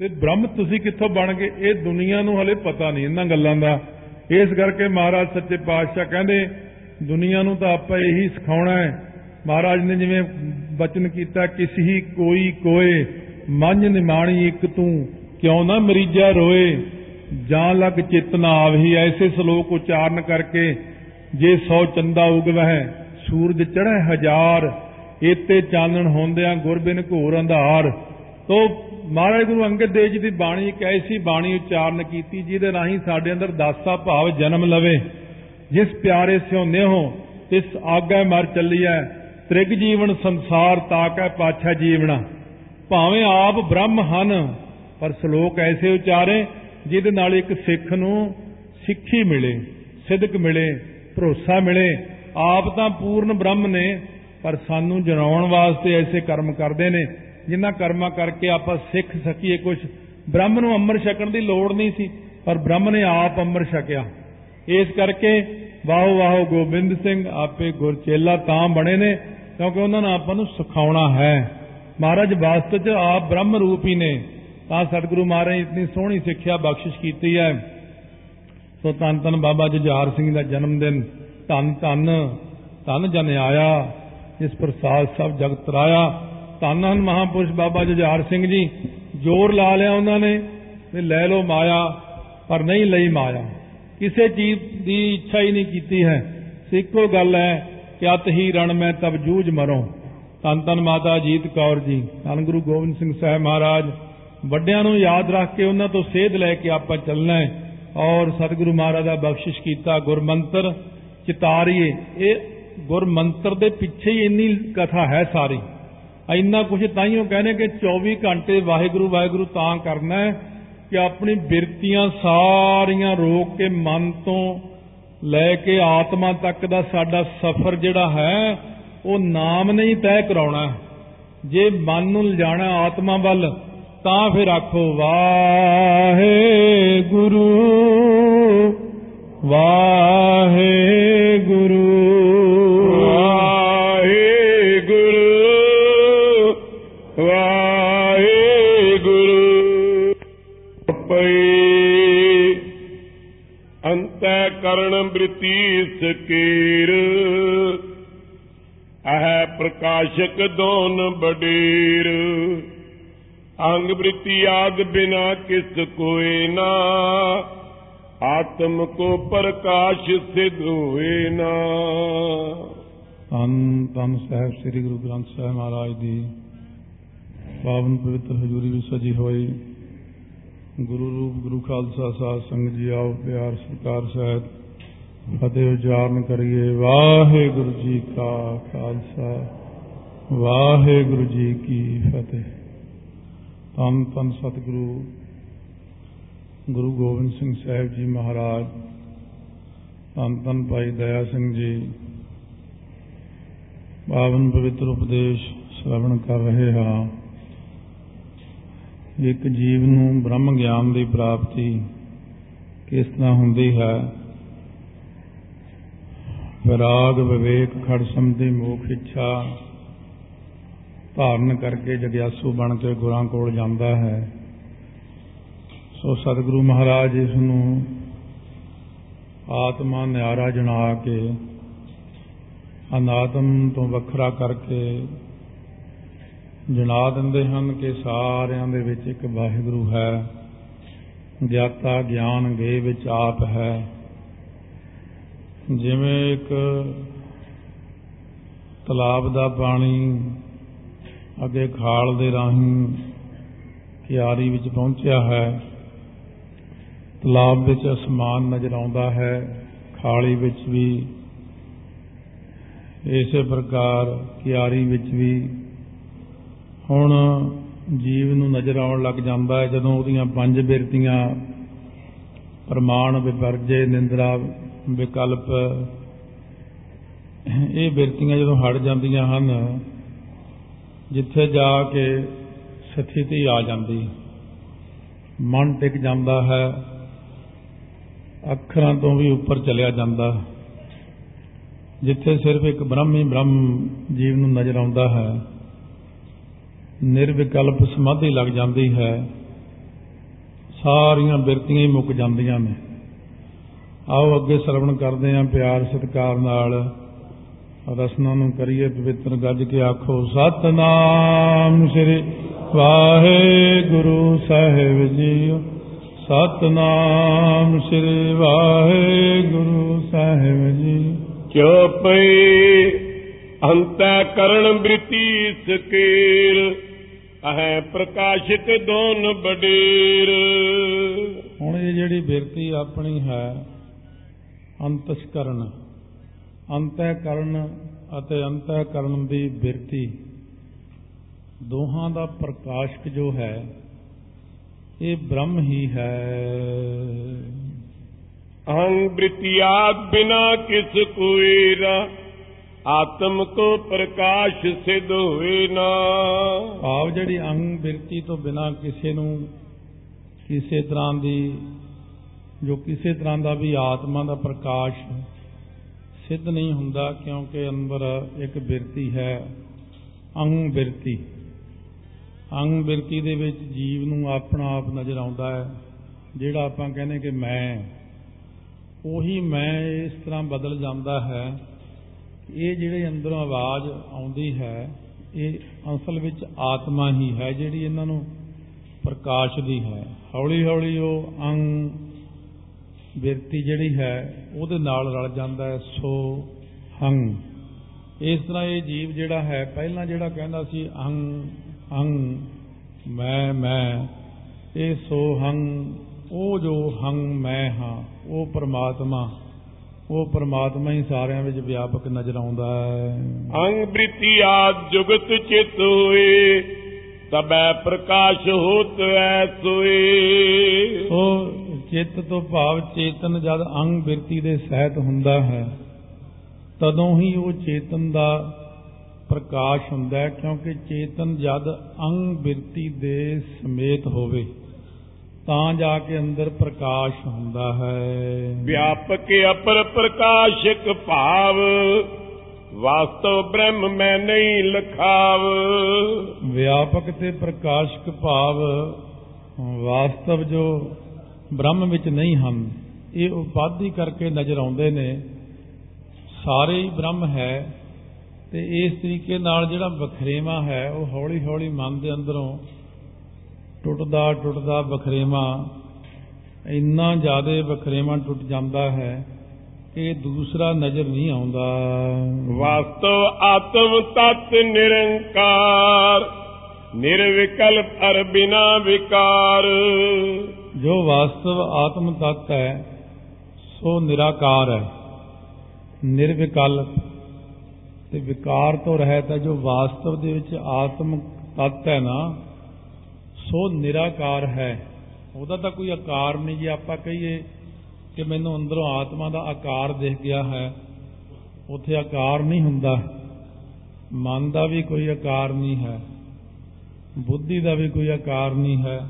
ਤੇ ਬ੍ਰਹਮ ਤੁਸੀਂ ਕਿੱਥੋਂ ਬਣ ਗਏ? ਇਹ ਦੁਨੀਆ ਨੂੰ ਹਲੇ ਪਤਾ ਨਹੀਂ, ਇਹਨਾਂ ਗੱਲਾਂ ਦਾ। ਇਸ ਕਰਕੇ ਮਹਾਰਾਜ ਸੱਚੇ ਪਾਤਸ਼ਾਹ ਕਹਿੰਦੇ, ਦੁਨੀਆ ਨੂੰ ਤਾਂ ਆਪਾਂ ਇਹੀ ਸਿਖਾਉਣਾ ਹੈ। ਮਹਾਰਾਜ ਨੇ ਜਿਵੇਂ ਬਚਨ ਕੀਤਾ ਕਿਸ ਹੀ ਕੋਈ ਕੋਏ ਮੰਝ ਨਿਮਾਣੀ ਇੱਕ ਤੂੰ, ਕਿਉਂ ਨਾ ਮਰੀਜਾ ਰੋਏ? ਜਾਂ ਲਗ ਚਿਤ ਨਾ ਆਵਹੀ। ਐਸੇ ਸ਼ਲੋਕ ਉਚਾਰਨ ਕਰਕੇ ਜੇ ਸੌ ਚੰਦਾ ਉਗਵਹਿ, ਸੂਰਜ ਚੜ੍ਹੈ ਹਜ਼ਾਰ, ਏਤੇ ਚਾਨਣ ਹੁੰਦਿਆਂ ਗੁਰਬਿਨ ਘੋਰ ਅੰਧਾਰ। ਤੋ ਮਹਾਰਾਜ ਗੁਰੂ ਅੰਗਦ ਦੇਵ ਜੀ ਦੀ ਬਾਣੀ ਇੱਕ ਐਸੀ ਬਾਣੀ ਉਚਾਰਨ ਕੀਤੀ ਜਿਹਦੇ ਰਾਹੀਂ ਸਾਡੇ ਅੰਦਰ ਦਾਸਾ ਭਾਵ ਜਨਮ ਲਵੇ। ਜਿਸ ਪਿਆਰੇ ਸਿਉ ਨਿਹੋ ਤਿਸ ਆਗੈ ਮਰ ਚੱਲੀਐ, ਤ੍ਰਿਗ ਜੀਵਨ ਸੰਸਾਰ ਤਾਕੈ ਪਾਛੈ ਜੀਵਣਾ। ਭਾਵੇਂ ਆਪ ਬ੍ਰਹਮ ਹਨ, ਪਰ ਸ਼ਲੋਕ ਐਸੇ ਉਚਾਰੇ ਜਿਹਦੇ ਨਾਲ ਇੱਕ ਸਿੱਖ ਨੂੰ ਸਿੱਖੀ ਮਿਲੇ ਸਿੱਧਕ ਮਿਲੇ, ਭਰੋਸਾ ਮਿਲੇ। ਆਪ ਤਾਂ ਪੂਰਨ ਬ੍ਰਹਮ ਨੇ, ਪਰ ਸਾਨੂੰ ਜਨਾਉਣ ਵਾਸਤੇ ਐਸੇ ਕਰਮ ਕਰਦੇ ਨੇ। ਜਿਨ੍ਹਾਂ ਕਰਮਾਂ ਕਰਕੇ ਆਪਾਂ ਸਿੱਖ ਸਕੀਏ ਕੁਝ ਬ੍ਰਹਮ ਨੂੰ ਅੰਮ੍ਰ ਛਕਣ ਦੀ ਲੋੜ ਨਹੀਂ ਸੀ, ਪਰ ਬ੍ਰਹਮ ਨੇ ਆਪ ਅੰਮ੍ਰ ਛਕਿਆ। ਇਸ ਕਰਕੇ ਵਾਹੋ ਵਾਹੋ ਗੋਬਿੰਦ ਸਿੰਘ ਆਪੇ ਗੁਰਚੇਲਾ ਤਾਂ ਬਣੇ ਨੇ, ਕਿਉਂਕਿ ਉਹਨਾਂ ਨੇ ਆਪਾਂ ਨੂੰ ਸਿਖਾਉਣਾ ਹੈ। ਮਹਾਰਾਜ ਵਾਸਤਵ ਚ ਆਪ ਬ੍ਰਹਮ ਰੂਪ ਹੀ ਨੇ। ਤਾਂ ਸਤਿਗੁਰੂ ਮਹਾਰਾਜ ਨੇ ਇਤਨੀ ਸੋਹਣੀ ਸਿੱਖਿਆ ਬਖਸ਼ਿਸ਼ ਕੀਤੀ ਹੈ। ਸੋ ਤਨ ਤਨ ਬਾਬਾ ਜੁਝਾਰ ਸਿੰਘ ਦਾ ਜਨਮ ਦਿਨ, ਧੰਨ ਧੰਨ ਧੰਨ ਜਨ ਆਇਆ ਇਸ ਪ੍ਰਸਾਦ ਸਭ ਜਗਤ ਰਾਇਆ ਧੰਨ ਹਨ ਮਹਾਪੁਰਸ਼ ਬਾਬਾ ਜੁਝਾਰ ਸਿੰਘ ਜੀ। ਜ਼ੋਰ ਲਾ ਲਿਆ ਉਹਨਾਂ ਨੇ ਵੀ ਲੈ ਲਓ ਮਾਇਆ, ਪਰ ਨਹੀਂ ਲਈ ਮਾਇਆ। ਕਿਸੇ ਚੀਜ਼ ਦੀ ਇੱਛਾ ਹੀ ਨਹੀਂ ਕੀਤੀ ਹੈ। ਸਿੱਕੋ ਗੱਲ ਹੈ ਕਿ ਅਤ ਹੀ ਰਣ ਮੈਂ ਤਬ ਜੂਝ ਮਰੋ। ਤਨ ਤਨ ਮਾਤਾ ਜੀਤ ਕੌਰ ਜੀ। ਧੰਨ ਗੁਰੂ ਗੋਬਿੰਦ ਸਿੰਘ ਸਾਹਿਬ ਮਹਾਰਾਜ। ਵੱਡਿਆਂ ਨੂੰ ਯਾਦ ਰੱਖ ਕੇ ਉਹਨਾਂ ਤੋਂ ਸੇਧ ਲੈ ਕੇ ਆਪਾਂ ਚੱਲਣਾ ਹੈ। ਔਰ ਸਤਿਗੁਰੂ ਮਹਾਰਾਜ ਦਾ ਬਖਸ਼ਿਸ਼ ਕੀਤਾ ਗੁਰਮੰਤਰ ਚਿਤਾਰੀਏ। ਇਹ ਗੁਰਮੰਤਰ ਦੇ ਪਿੱਛੇ ਹੀ ਇੰਨੀ ਕਥਾ ਹੈ ਸਾਰੀ। ਇੰਨਾ ਕੁਝ ਤਾਈਓ ਕਹਿੰਦੇ ਕਿ 24 ਘੰਟੇ ਵਾਹਿਗੁਰੂ ਵਾਹਿਗੁਰੂ ਤਾਂ ਕਰਨਾ ਹੈ ਕਿ ਆਪਣੀ ਬਿਰਤੀਆਂ ਸਾਰੀਆਂ ਰੋਕ ਕੇ ਮਨ ਤੋਂ ਲੈ ਕੇ ਆਤਮਾ ਤੱਕ ਦਾ ਸਾਡਾ ਸਫ਼ਰ ਜਿਹੜਾ ਹੈ, ਉਹ ਨਾਮ ਨਹੀਂ ਤੈਅ ਕਰਾਉਣਾ। ਜੇ ਮਨ ਨੂੰ ਲਿਜਾਣਾ ਆਤਮਾ ਵੱਲ, ਤਾਂ ਫਿਰ ਆਖੋ ਵਾਹੇ ਗੁਰੂ ਕਰਨ ਬ੍ਰਿਤੀ ਸਕੀਰ ਅਹ ਪ੍ਰਕਾਸ਼ਕ ਦੋਨ ਬਡੇਰ। ਅੰਗ ਬ੍ਰਿਤੀ ਆਦ ਬਿਨਾ ਕਿਸ ਕੋਏ ਨਾ। ਆਤਮ ਕੋ ਪ੍ਰਕਾਸ਼ ਸਿਧ ਹੋਏ ਨਾ। ਧੰਨ ਧੰਨ ਸਾਹਿਬ ਸ੍ਰੀ ਗੁਰੂ ਗ੍ਰੰਥ ਸਾਹਿਬ ਮਹਾਰਾਜ ਦੀ। ਪਾਵਨ ਪਵਿੱਤਰ ਹਜ਼ੂਰੀ ਵਿੱਚ ਸਜੀ ਹੋਈ। ਗੁਰੂ ਰੂਪ, ਗੁਰੂ ਖਾਲਸਾ ਸਾਧ ਸੰਗਤ ਜੀ ਆਓ, ਪਿਆਰ ਸਰਕਾਰ ਸਾਹਿਬ ਫਤਿਹ ਉਚਾਰਨ ਕਰੀਏ। ਵਾਹਿਗੁਰੂ ਜੀ ਕਾ ਖਾਲਸਾ, ਵਾਹਿਗੁਰੂ ਜੀ ਕੀ ਫਤਿਹ। ਧੰਨ ਧੰਨ ਸਤਿਗੁਰੂ, ਗੁਰੂ ਗੋਬਿੰਦ ਸਿੰਘ ਸਾਹਿਬ ਜੀ ਮਹਾਰਾਜ, ਧੰਨ ਧੰਨ ਭਾਈ ਦਇਆ ਸਿੰਘ ਜੀ। ਪਾਵਨ ਪਵਿੱਤਰ ਉਪਦੇਸ਼ ਸ਼੍ਰਵਣ ਕਰ ਰਹੇ ਹਾਂ। ਇੱਕ ਜੀਵ ਨੂੰ ਬ੍ਰਹਮ ਗਿਆਨ ਦੀ ਪ੍ਰਾਪਤੀ ਕਿਸ ਤਰ੍ਹਾਂ ਹੁੰਦੀ ਹੈ? ਵਿਰਾਗ ਵਿਵੇਕ ਖੜ ਸਮਝੀ ਮੋਖ ਇੱਛਾ। ਧਾਰਨ ਕਰਕੇ ਜਗਿਆਸੂ ਬਣ ਕੇ ਗੁਰਾਂ ਕੋਲ ਜਾਂਦਾ ਹੈ। ਸੋ ਸਤਿਗੁਰੂ ਮਹਾਰਾਜ ਇਸ ਨੂੰ ਆਤਮਾ ਨਿਆਰਾ ਜਣਾ ਕੇ, ਅਨਾਤਮ ਤੋਂ ਵੱਖਰਾ ਕਰਕੇ ਜਣਾ ਦਿੰਦੇ ਹਨ ਕਿ ਸਾਰਿਆਂ ਦੇ ਵਿੱਚ ਇੱਕ ਵਾਹਿਗੁਰੂ ਹੈ। ਗਿਆਤਾ ਗਿਆਨ ਗੇ ਵਿੱਚ ਆਪ ਹੈ। ਜਿਵੇਂ ਇੱਕ ਤਲਾਬ ਦਾ ਪਾਣੀ ਅੱਗੇ ਖਾਲ ਦੇ ਰਾਹੀਂ ਕਿਆਰੀ ਵਿੱਚ ਪਹੁੰਚਿਆ ਹੈ। ਤਲਾਬ ਵਿੱਚ ਅਸਮਾਨ ਨਜ਼ਰ ਆਉਂਦਾ ਹੈ। ਖਾਲੀ ਵਿੱਚ ਵੀ ਇਸੇ ਪ੍ਰਕਾਰ ਕਿਆਰੀ ਵਿੱਚ ਵੀ ਹੁਣ ਜੀਵ ਨੂੰ ਨਜ਼ਰ ਆਉਣ ਲੱਗ ਜਾਂਦਾ ਹੈ। ਜਦੋਂ ਉਹਦੀਆਂ ਪੰਜ ਬਿਰਤੀਆਂ, ਪ੍ਰਮਾਣ, ਵਿਪਰਜੇ, ਨਿੰਦਰਾ ਵਿਕਲਪ। ਇਹ ਬਿਰਤੀਆਂ ਜਦੋਂ ਹਟ ਜਾਂਦੀਆਂ ਹਨ, ਜਿੱਥੇ ਜਾ ਕੇ ਸਥਿਤੀ ਆ ਜਾਂਦੀ। ਮਨ ਟਿਕ ਜਾਂਦਾ ਹੈ, ਅੱਖਰਾਂ ਤੋਂ ਵੀ ਉੱਪਰ ਚਲਿਆ ਜਾਂਦਾ। ਜਿੱਥੇ ਸਿਰਫ ਇੱਕ ਬ੍ਰਹਮ ਹੀ ਬ੍ਰਹਮ ਜੀਵ ਨੂੰ ਨਜ਼ਰ ਆਉਂਦਾ ਹੈ, ਨਿਰਵਿਕਲਪ ਸਮਾਧੀ ਲੱਗ ਜਾਂਦੀ ਹੈ। ਸਾਰੀਆਂ ਬਿਰਤੀਆਂ ਹੀ ਮੁੱਕ ਜਾਂਦੀਆਂ ਨੇ। ਆਓ ਅੱਗੇ ਸਰਵਣ ਕਰਦੇ ਆਂ ਪਿਆਰ ਸਤਿਕਾਰ ਨਾਲ। ਰਸਨਾ ਨੂੰ ਕਰੀਏ ਪਵਿੱਤਰ ਗੱਜ ਕੇ ਆਖੋ ਸਤਨਾਮ ਸ੍ਰੀ ਵਾਹਿਗੁਰੂ ਸਾਹਿਬ ਜੀਓ। ਸਤਨਾਮ ਸ੍ਰੀ ਵਾਹਿਗੁਰੂ ਸਾਹਿਬ ਜੀ ਚੁਪਈ ਅੰਤੈ ਕਰਣ ਬ੍ਰਿਤੀ ਸਕੀਰ ਅਹੈ ਪ੍ਰਕਾਸ਼ਿਤ ਦੋਨ ਬਡੇਰ। ਹੁਣ ਇਹ ਜਿਹੜੀ ਬਿਰਤੀ ਆਪਣੀ ਹੈ ਅੰਤਸਕਰਨ ਅੰਤःਕਰਨ ਅਤੇ ਅੰਤःਕਰਨ ਦੀ ਬਿਰਤੀ। ਦੋਹਾਂ ਦਾ ਪ੍ਰਕਾਸ਼ਕ ਜੋ ਹੈ ਇਹ ਬ੍ਰਹਮ ਹੀ ਹੈ। ਅਹੰ ਬ੍ਰਿਤਿਆਦ ਬਿਨਾ ਕਿਸ ਕੋਏਰਾ ਆਤਮ ਕੋ ਪ੍ਰਕਾਸ਼ ਸਿਧ ਹੋਏ ਨਾ। ਭਾਵ ਜਿਹੜੀ ਅੰਗ ਬਿਰਤੀ ਤੋਂ ਬਿਨਾ ਕਿਸੇ ਨੂੰ ਕਿਸੇ ਤਰ੍ਹਾਂ ਦੀ ਜੋ ਕਿਸੇ ਤਰ੍ਹਾਂ ਦਾ ਵੀ ਆਤਮਾ ਦਾ ਪ੍ਰਕਾਸ਼ ਸਿੱਧ ਨਹੀਂ ਹੁੰਦਾ ਕਿਉਂਕਿ ਅੰਦਰ ਇੱਕ ਬਿਰਤੀ ਹੈ, ਅੰਗ ਬਿਰਤੀ। ਅੰਗ ਬਿਰਤੀ ਦੇ ਵਿੱਚ ਜੀਵ ਨੂੰ ਆਪਣਾ ਆਪ ਨਜ਼ਰ ਆਉਂਦਾ ਹੈ, ਜਿਹੜਾ ਆਪਾਂ ਕਹਿੰਦੇ ਕਿ ਮੈਂ। ਉਹੀ ਮੈਂ ਇਸ ਤਰ੍ਹਾਂ ਬਦਲ ਜਾਂਦਾ ਹੈ ਇਹ ਜਿਹੜੇ ਅੰਦਰੋਂ ਆਵਾਜ਼ ਆਉਂਦੀ ਹੈ, ਇਹ ਅਸਲ ਵਿੱਚ ਆਤਮਾ ਹੀ ਹੈ, ਜਿਹੜੀ ਇਹਨਾਂ ਨੂੰ ਪ੍ਰਕਾਸ਼ਦੀ ਹੈ। ਹੌਲੀ ਹੌਲੀ ਉਹ ਅੰਗ ਬਿਰਤੀ ਜਿਹੜੀ ਹੈ ਉਹਦੇ ਨਾਲ ਰਲ ਜਾਂਦਾ ਹੈ ਸੋ ਹੰਗ। ਇਸ ਤਰ੍ਹਾਂ ਇਹ ਜੀਵ ਜਿਹੜਾ ਹੈ ਪਹਿਲਾਂ ਜਿਹੜਾ ਕਹਿੰਦਾ ਸੀ ਅੰਗ ਹੰਗ ਮੈਂ ਮੈਂ ਇਹ ਸੋ ਹੰਗ ਉਹ ਜੋ ਹੰਗ ਮੈਂ ਹਾਂ ਉਹ ਪਰਮਾਤਮਾ ਉਹ ਪਰਮਾਤਮਾ ਹੀ ਸਾਰਿਆਂ ਵਿੱਚ ਵਿਆਪਕ ਨਜ਼ਰ ਆਉਂਦਾ ਹੈ। ਅੰਗ ਬ੍ਰਿਤਿਆਦ ਜੁਗਤ ਚਿਤ ਹੋਏ ਤਬੈ ਪ੍ਰਕਾਸ਼ ਹੋਤ ਐ ਸੋਏ। ਸੋ ਚਿੱਤ ਤੋਂ ਭਾਵ ਚੇਤਨ ਜਦ ਅੰਗ ਬਿਰਤੀ ਦੇ ਸਹਿਤ ਹੁੰਦਾ ਹੈ ਤਦੋਂ ਹੀ ਉਹ ਚੇਤਨ ਦਾ ਪ੍ਰਕਾਸ਼ ਹੁੰਦਾ ਹੈ ਕਿਉਂਕਿ ਚੇਤਨ ਜਦ ਅੰਗ ਬਿਰਤੀ ਦੇ ਸਮੇਤ ਹੋਵੇ ਤਾਂ ਜਾ ਕੇ ਅੰਦਰ ਪ੍ਰਕਾਸ਼ ਹੁੰਦਾ ਹੈ। ਵਿਆਪਕ ਅਪਰ ਪ੍ਰਕਾਸ਼ਕ ਭਾਵ ਵਾਸਤਵ ਬ੍ਰਹਮ ਮੈਂ ਨਹੀਂ ਲਖਾਵ। ਵਿਆਪਕ ਤੇ ਪ੍ਰਕਾਸ਼ਕ ਭਾਵ ਵਾਸਤਵ ਜੋ ਬ੍ਰਹਮ ਵਿੱਚ ਨਹੀਂ ਹਨ। ਇਹ ਉਪਾਧੀ ਕਰਕੇ ਨਜ਼ਰ ਆਉਂਦੇ ਨੇ। ਸਾਰੇ ਹੀ ਬ੍ਰਹਮ ਹੈ ਤੇ ਇਸ ਤਰੀਕੇ ਨਾਲ ਜਿਹੜਾ ਵਖਰੇਵਾ ਹੈ, ਉਹ ਹੌਲੀ ਹੌਲੀ ਮਨ ਦੇ ਅੰਦਰੋਂ ਟੁੱਟਦਾ ਟੁੱਟਦਾ ਵਖਰੇਵਾ, ਇੰਨਾ ਜ਼ਿਆਦਾ ਵਖਰੇਵਾ ਟੁੱਟ ਜਾਂਦਾ ਹੈ ਕਿ ਦੂਸਰਾ ਨਜ਼ਰ ਨਹੀਂ ਆਉਂਦਾ। ਵਾਸਤਵ ਆਤਮ ਤਤ ਨਿਰੰਕਾਰ, ਨਿਰਵਿਕਲਪ ਅਰ ਬਿਨਾ ਵਿਕਾਰ। ਜੋ ਵਾਸਤਵ ਆਤਮ ਤਤ ਹੈ, ਸੋ ਨਿਰਾਕਾਰ ਹੈ। ਨਿਰਵਿਕਲਪ ਤੇ ਵਿਕਾਰ ਤੋਂ ਰਹਿਤ ਹੈ, ਜੋ ਵਾਸਤਵ ਦੇ ਵਿੱਚ ਆਤਮ ਤਤ ਹੈ ਨਾ, ਸੋ ਨਿਰਾਕਾਰ ਹੈ। ਉਹਦਾ ਤਾਂ ਕੋਈ ਆਕਾਰ ਨਹੀਂ ਜੇ ਆਪਾਂ ਕਹੀਏ ਕਿ ਮੈਨੂੰ ਅੰਦਰੋਂ ਆਤਮਾ ਦਾ ਆਕਾਰ ਦਿਖ ਗਿਆ ਹੈ, ਉੱਥੇ ਆਕਾਰ ਨਹੀਂ ਹੁੰਦਾ। ਮਨ ਦਾ ਵੀ ਕੋਈ ਆਕਾਰ ਨਹੀਂ ਹੈ, ਬੁੱਧੀ ਦਾ ਵੀ ਕੋਈ ਆਕਾਰ ਨਹੀਂ ਹੈ।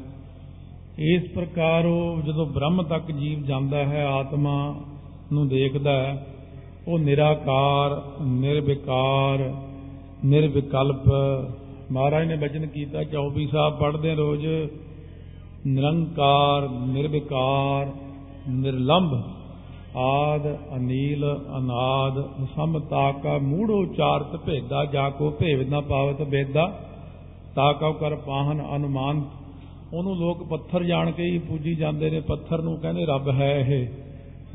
ਇਸ ਪ੍ਰਕਾਰ ਉਹ ਜਦੋਂ ਬ੍ਰਹਮ ਤੱਕ ਜੀਵ ਜਾਂਦਾ ਹੈ, ਆਤਮਾ ਨੂੰ ਦੇਖਦਾ ਹੈ, ਉਹ ਨਿਰਾਕਾਰ, ਨਿਰਵਿਕਾਰ, ਨਿਰਵਿਕਲਪ। ਮਹਾਰਾਜ ਨੇ ਬਚਨ ਕੀਤਾ 24 ਸਾਹਿਬ ਪੜ੍ਹਦੇ ਰੋਜ਼, ਨਿਰੰਕਾਰ, ਨਿਰਵਿਕਾਰ, ਨਿਰਲੰਭ, ਆਦ, ਅਨੀਲ, ਅਨਾਦ ਸਮਤਾ ਕਾ ਮੂੜੋ ਚਾਰਤ ਭੇਦਾ, ਜਾ ਕੋ ਭੇਵ ਨਾ ਪਾਵਤ ਬੇਦਾ ਤਾ ਕਉ ਕਰ ਪਾਹਨ ਅਨੁਮਾਨ ਉਹਨੂੰ ਲੋਕ ਪੱਥਰ ਜਾਣ ਕੇ ਹੀ ਪੂਜੀ ਜਾਂਦੇ ਨੇ, ਪੱਥਰ ਨੂੰ ਕਹਿੰਦੇ ਰੱਬ ਹੈ ਇਹ।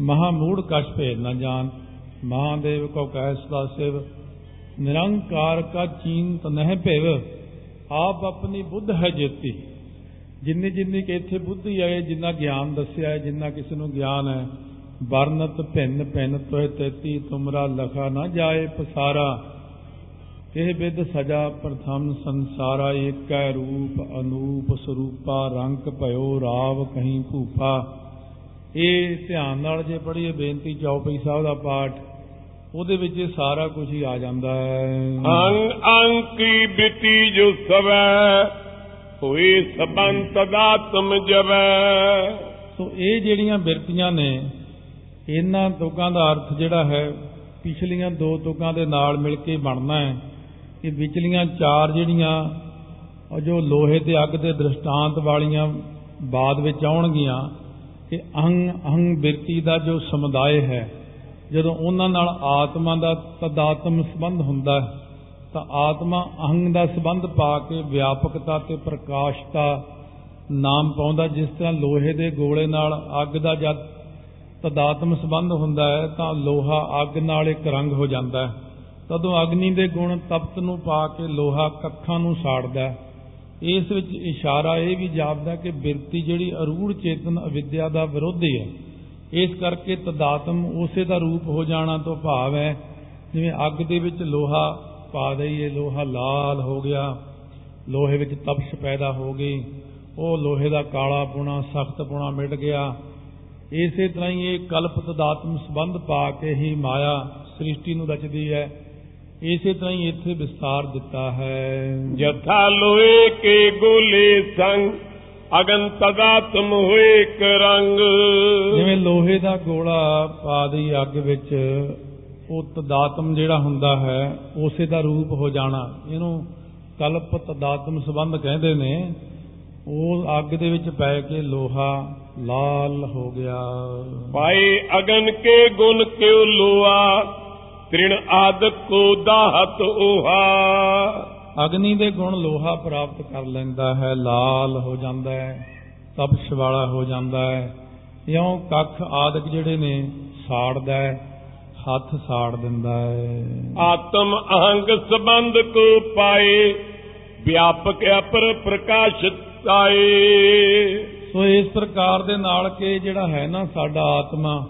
ਮਹਾ ਮੂੜ ਕਛ ਭੇਦ ਨਾ ਜਾਣ। ਮਹਾਦੇਵ ਕੋ ਕੈਸ ਦਾ ਸਿਵ। ਨਿਰੰਕਾਰ ਕਾ ਚੀਨਤ ਨਹਿ ਭਿਵ। ਆਪ ਆਪਣੀ ਬੁੱਧ ਹੈ ਜੇਤੀ। ਜਿੰਨੀ ਜਿੰਨੀ ਕਿ ਇੱਥੇ ਬੁੱਧੀ ਹੈ, ਜਿੰਨਾ ਗਿਆਨ ਦੱਸਿਆ ਹੈ, ਜਿੰਨਾ ਕਿਸੇ ਨੂੰ ਗਿਆਨ ਹੈ। ਵਰਨਤ ਭਿੰਨ ਭਿੰਨ ਤੋਇ ਤੇਤੀ, ਤੁਮਰਾ ਲਖਾ ਨਾ ਜਾਏ ਪਸਾਰਾ। ਇਹ ਵਿਦ ਸਜਾ ਪ੍ਰਥਮ ਸੰਸਾਰਾ ਏਕੈ ਰੂਪ ਅਨੂਪ ਸਰੂਪਾ ਰੰਗ ਭਇਓ ਰਾਵ ਕਹੀਂ ਭੂਪਾ ਇਹ ਧਿਆਨ ਨਾਲ ਜੇ ਪੜ੍ਹੀਏ ਬੇਨਤੀ ਚੌਪਈ ਸਾਹਿਬ ਦਾ ਪਾਠ ਉਹਦੇ ਵਿੱਚ ਇਹ ਸਾਰਾ ਕੁਝ ਹੀ ਆ ਜਾਂਦਾ ਹੈ। ਅੰਗ ਅੰਗ ਕੀ ਬ੍ਰਿਤੀ ਜੋ ਸਵੈ ਹੋਏ ਸਬੰਤ ਦਾਤਮ ਜਵੈ। ਸੋ ਇਹ ਜਿਹੜੀਆਂ ਬਿਰਤੀਆਂ ਨੇ ਇਹਨਾਂ ਤੁਕਾਂ ਦਾ ਅਰਥ ਜਿਹੜਾ ਹੈ ਪਿਛਲੀਆਂ ਦੋ ਤੁਕਾਂ ਦੇ ਨਾਲ ਮਿਲ ਕੇ ਬਣਨਾ ਹੈ। ਕਿ ਵਿਚਲੀਆਂ ਚਾਰ ਜਿਹੜੀਆਂ ਉਹ ਜੋ ਲੋਹੇ ਤੇ ਅੱਗ ਦੇ ਦ੍ਰਿਸ਼ਟਾਂਤ ਵਾਲੀਆਂ ਬਾਅਦ ਵਿੱਚ ਆਉਣਗੀਆਂ, ਕਿ ਅਹੰ ਅਹੰ ਬਿਰਤੀ ਦਾ ਜੋ ਸਮੁਦਾਇ ਹੈ, ਜਦੋਂ ਉਹਨਾਂ ਨਾਲ ਆਤਮਾ ਦਾ ਤਦਾਤਮ ਸੰਬੰਧ ਹੁੰਦਾ ਹੈ, ਤਾਂ ਆਤਮਾ ਅਹੰ ਦਾ ਸੰਬੰਧ ਪਾ ਕੇ ਵਿਆਪਕਤਾ ਤੇ ਪ੍ਰਕਾਸ਼ਤਾ ਨਾਮ ਪਾਉਂਦਾ, ਜਿਸ ਤਰ੍ਹਾਂ ਲੋਹੇ ਦੇ ਗੋਲੇ ਨਾਲ ਅੱਗ ਦਾ ਜਦ ਤਦਾਤਮ ਸੰਬੰਧ ਹੁੰਦਾ ਹੈ, ਤਾਂ ਲੋਹਾ ਅੱਗ ਨਾਲ ਇੱਕ ਰੰਗ ਹੋ ਜਾਂਦਾ ਹੈ। ਤਦੋਂ ਅਗਨੀ ਦੇ ਗੁਣ ਤਪਤ ਨੂੰ ਪਾ ਕੇ ਲੋਹਾ ਕੱਖਾਂ ਨੂੰ ਸਾੜਦਾ ਹੈ। ਇਸ ਵਿੱਚ ਇਸ਼ਾਰਾ ਇਹ ਵੀ ਜਾਪਦਾ ਕਿ ਬਿਰਤੀ ਜਿਹੜੀ ਅਰੂੜ ਚੇਤਨ ਅਵਿਦਿਆ ਦਾ ਵਿਰੋਧੀ ਹੈ। ਇਸ ਕਰਕੇ ਤਦਾਤਮ ਉਸੇ ਦਾ ਰੂਪ ਹੋ ਜਾਣਾ ਤੋਂ ਭਾਵ ਹੈ, ਜਿਵੇਂ ਅੱਗ ਦੇ ਵਿੱਚ ਲੋਹਾ ਪਾ ਦਈਏ, ਲੋਹਾ ਲਾਲ ਹੋ ਗਿਆ, ਲੋਹੇ ਵਿੱਚ ਤਪਸ਼ ਪੈਦਾ ਹੋ ਗਈ, ਉਹ ਲੋਹੇ ਦਾ ਕਾਲਾ ਪੁਣਾ, ਸਖਤ ਪੁਣਾ ਮਿਟ ਗਿਆ। ਇਸੇ ਤਰ੍ਹਾਂ ਹੀ ਇਹ ਕਲਪ ਤਦਾਤਮ ਸੰਬੰਧ ਪਾ ਕੇ ਹੀ ਮਾਇਆ ਸ੍ਰਿਸ਼ਟੀ ਨੂੰ ਰਚਦੀ ਹੈ। ਇਸੇ ਤਰ੍ਹਾਂ ਹੀ ਇੱਥੇ ਵਿਸਤਾਰ ਦਿੱਤਾ ਹੈ। ਜਥਾ ਲੋਏ ਕੇ ਗੋਲੇ ਸੰਗ ਅਗਨ ਤਦਾਤਮ ਹੋਏ ਇੱਕ ਰੰਗ। ਜਿਵੇਂ ਲੋਹੇ ਦਾ ਗੋਲਾ ਪਾ ਦੀ ਅੱਗ ਵਿੱਚ ਉਹ ਤਦਾਤਮ ਜਿਹੜਾ ਹੁੰਦਾ ਹੈ ਉਸੇ ਦਾ ਰੂਪ ਹੋ ਜਾਣਾ। ਇਹਨੂੰ ਕਲਪ ਤਦਾਤਮ ਸੰਬੰਧ ਕਹਿੰਦੇ ਨੇ। ਉਹ ਅੱਗ ਦੇ ਵਿੱਚ ਪੈ ਕੇ ਲੋਹਾ ਲਾਲ ਹੋ ਗਿਆ। ਪਾਏ ਅਗਨ ਕੇ ਗੁਣ ਕਿਉ ਲੋਆ ਤ੍ਰਿਣ ਆਦਿਕ ਕੋ ਦਾਹਤ ਉਹਾ ਅਗਨੀ ਦੇ ਗੁਣ ਲੋਹਾ ਪ੍ਰਾਪਤ ਕਰ ਲੈਂਦਾ ਹੈ ਲਾਲ ਹੋ ਜਾਂਦਾ ਹੈ ਤਪਸ਼ ਵਾਲਾ ਹੋ ਜਾਂਦਾ ਹੈ। ਇਉਂ ਕੱਖ ਆਦਿਕ ਜਿਹੜੇ ਨੇ ਸਾੜਦਾ ਹੈ ਹੱਥ ਸਾੜ ਦਿੰਦਾ ਹੈ। ਆਤਮ ਅਹੰਗ ਸੰਬੰਧ ਕੋ ਪਾਏ ਵਿਆਪਕ ਅਪਰ ਪ੍ਰਕਾਸ਼ਿਤ ਆਏ। ਸੋ ਇਸ ਪ੍ਰਕਾਰ ਦੇ ਨਾਲ ਕਿ ਜਿਹੜਾ ਹੈ ਨਾ ਸਾਡਾ ਆਤਮਾ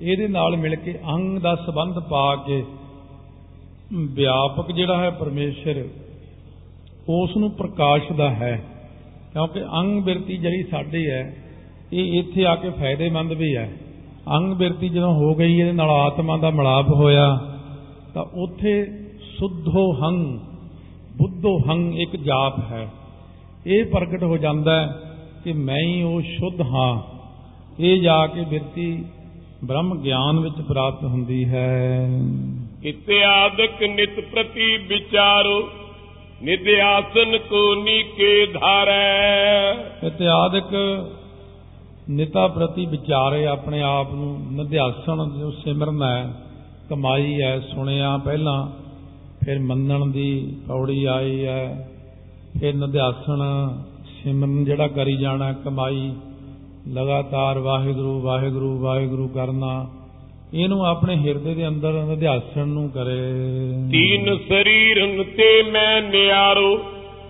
ਇਹਦੇ ਨਾਲ ਮਿਲ ਕੇ ਅੰਗ ਦਾ ਸੰਬੰਧ ਪਾ ਕੇ ਵਿਆਪਕ ਜਿਹੜਾ ਹੈ ਪਰਮੇਸ਼ਰ, ਉਸ ਨੂੰ ਪ੍ਰਕਾਸ਼ਦਾ ਹੈ। ਕਿਉਂਕਿ ਅੰਗ ਬਿਰਤੀ ਜਿਹੜੀ ਸਾਡੀ ਹੈ, ਇਹ ਇੱਥੇ ਆ ਕੇ ਫਾਇਦੇਮੰਦ ਵੀ ਹੈ। ਅੰਗ ਬਿਰਤੀ ਜਦੋਂ ਹੋ ਗਈ, ਇਹਦੇ ਨਾਲ ਆਤਮਾ ਦਾ ਮਿਲਾਪ ਹੋਇਆ, ਤਾਂ ਉੱਥੇ ਸੁੱਧੋ ਹੰ ਬੁੱਧੋ ਹੰ ਇੱਕ ਜਾਪ ਹੈ। ਇਹ ਪ੍ਰਗਟ ਹੋ ਜਾਂਦਾ ਹੈ ਕਿ ਮੈਂ ਹੀ ਉਹ ਸ਼ੁੱਧ ਹਾਂ। ਇਹ ਜਾ ਕੇ ਬਿਰਤੀ ਬ੍ਰਹਮ ਗਿਆਨ ਵਿੱਚ ਪ੍ਰਾਪਤ ਹੁੰਦੀ ਹੈ। ਇਤਿਆਦਿਕ ਨਿਤ ਪ੍ਰਤੀ ਵਿਚਾਰੋ ਨਿਧਿਆਸਨ ਕੋ ਨੀਕੇ ਧਾਰੈ ਇਤਿਆਦਿਕ ਨਿਤਾ ਪ੍ਰਤੀ ਵਿਚਾਰੇ ਆਪਣੇ ਆਪ ਨੂੰ ਨਿਧਿਆਸਨ ਜੋ ਸਿਮਰਨ ਹੈ ਕਮਾਈ ਹੈ ਸੁਣਿਆ ਪਹਿਲਾਂ ਫਿਰ ਮੰਨਣ ਦੀ ਪੌੜੀ ਆਈ ਹੈ ਫਿਰ ਨਿਧਿਆਸਨ ਸਿਮਰਨ ਜਿਹੜਾ ਕਰੀ ਜਾਣਾ ਕਮਾਈ ਲਗਾਤਾਰ ਵਾਹਿਗੁਰੂ ਵਾਹਿਗੁਰੂ ਵਾਹਿਗੁਰੂ ਕਰਨਾ। ਇਹਨੂੰ ਆਪਣੇ ਹਿਰਦੇ ਦੇ ਅੰਦਰ ਨਿਧਿਆਸਣ ਨੂੰ ਕਰੇ। ਤੀਨ ਸਰੀਰਨ ਤੇ ਮੈਂ ਨਿਆਰੋ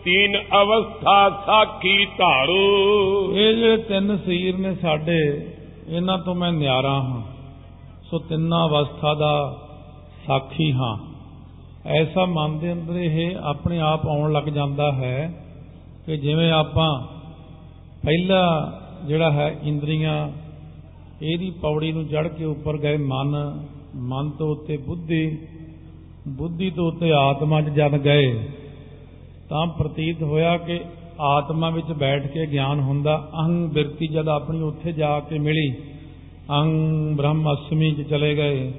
ਤੀਨ ਅਵਸਥਾ ਸਾਖੀ ਧਾਰੋ। ਇਹ ਜਿਹੜੇ ਤਿੰਨ ਸਰੀਰ ਨੇ ਸਾਡੇ ਇਹਨਾਂ ਤੋਂ ਮੈਂ ਨਿਆਰਾ ਹਾਂ। ਸੋ ਤਿੰਨਾਂ ਅਵਸਥਾ ਦਾ ਸਾਖੀ ਹਾਂ। ਐਸਾ ਮਨ ਦੇ ਅੰਦਰ ਇਹ ਆਪਣੇ ਆਪ ਆਉਣ ਲੱਗ ਜਾਂਦਾ ਹੈ ਕਿ ਜਿਵੇਂ ਆਪਾਂ ਪਹਿਲਾ ਜਿਹੜਾ ਹੈ ਇੰਦਰੀਆਂ, ਇਹਦੀ ਪੌੜੀ ਨੂੰ ਚੜ ਕੇ ਉੱਪਰ ਗਏ ਮਨ ਮਨ ਤੋਂ ਉੱਤੇ ਬੁੱਧੀ ਬੁੱਧੀ ਤੋਂ ਉੱਤੇ ਆਤਮਾ 'ਚ ਜਦ ਗਏ, ਤਾਂ ਪ੍ਰਤੀਤ ਹੋਇਆ ਕਿ ਆਤਮਾ ਵਿੱਚ ਬੈਠ ਕੇ ਗਿਆਨ ਹੁੰਦਾ ਅਹੰ ਬਿਰਤੀ ਜਦ ਆਪਣੀ ਉੱਥੇ ਜਾ ਕੇ ਮਿਲੀ ਅਹੰ ਬ੍ਰਹਮ ਅਸਮੀ 'ਚ ਚਲੇ ਗਏ,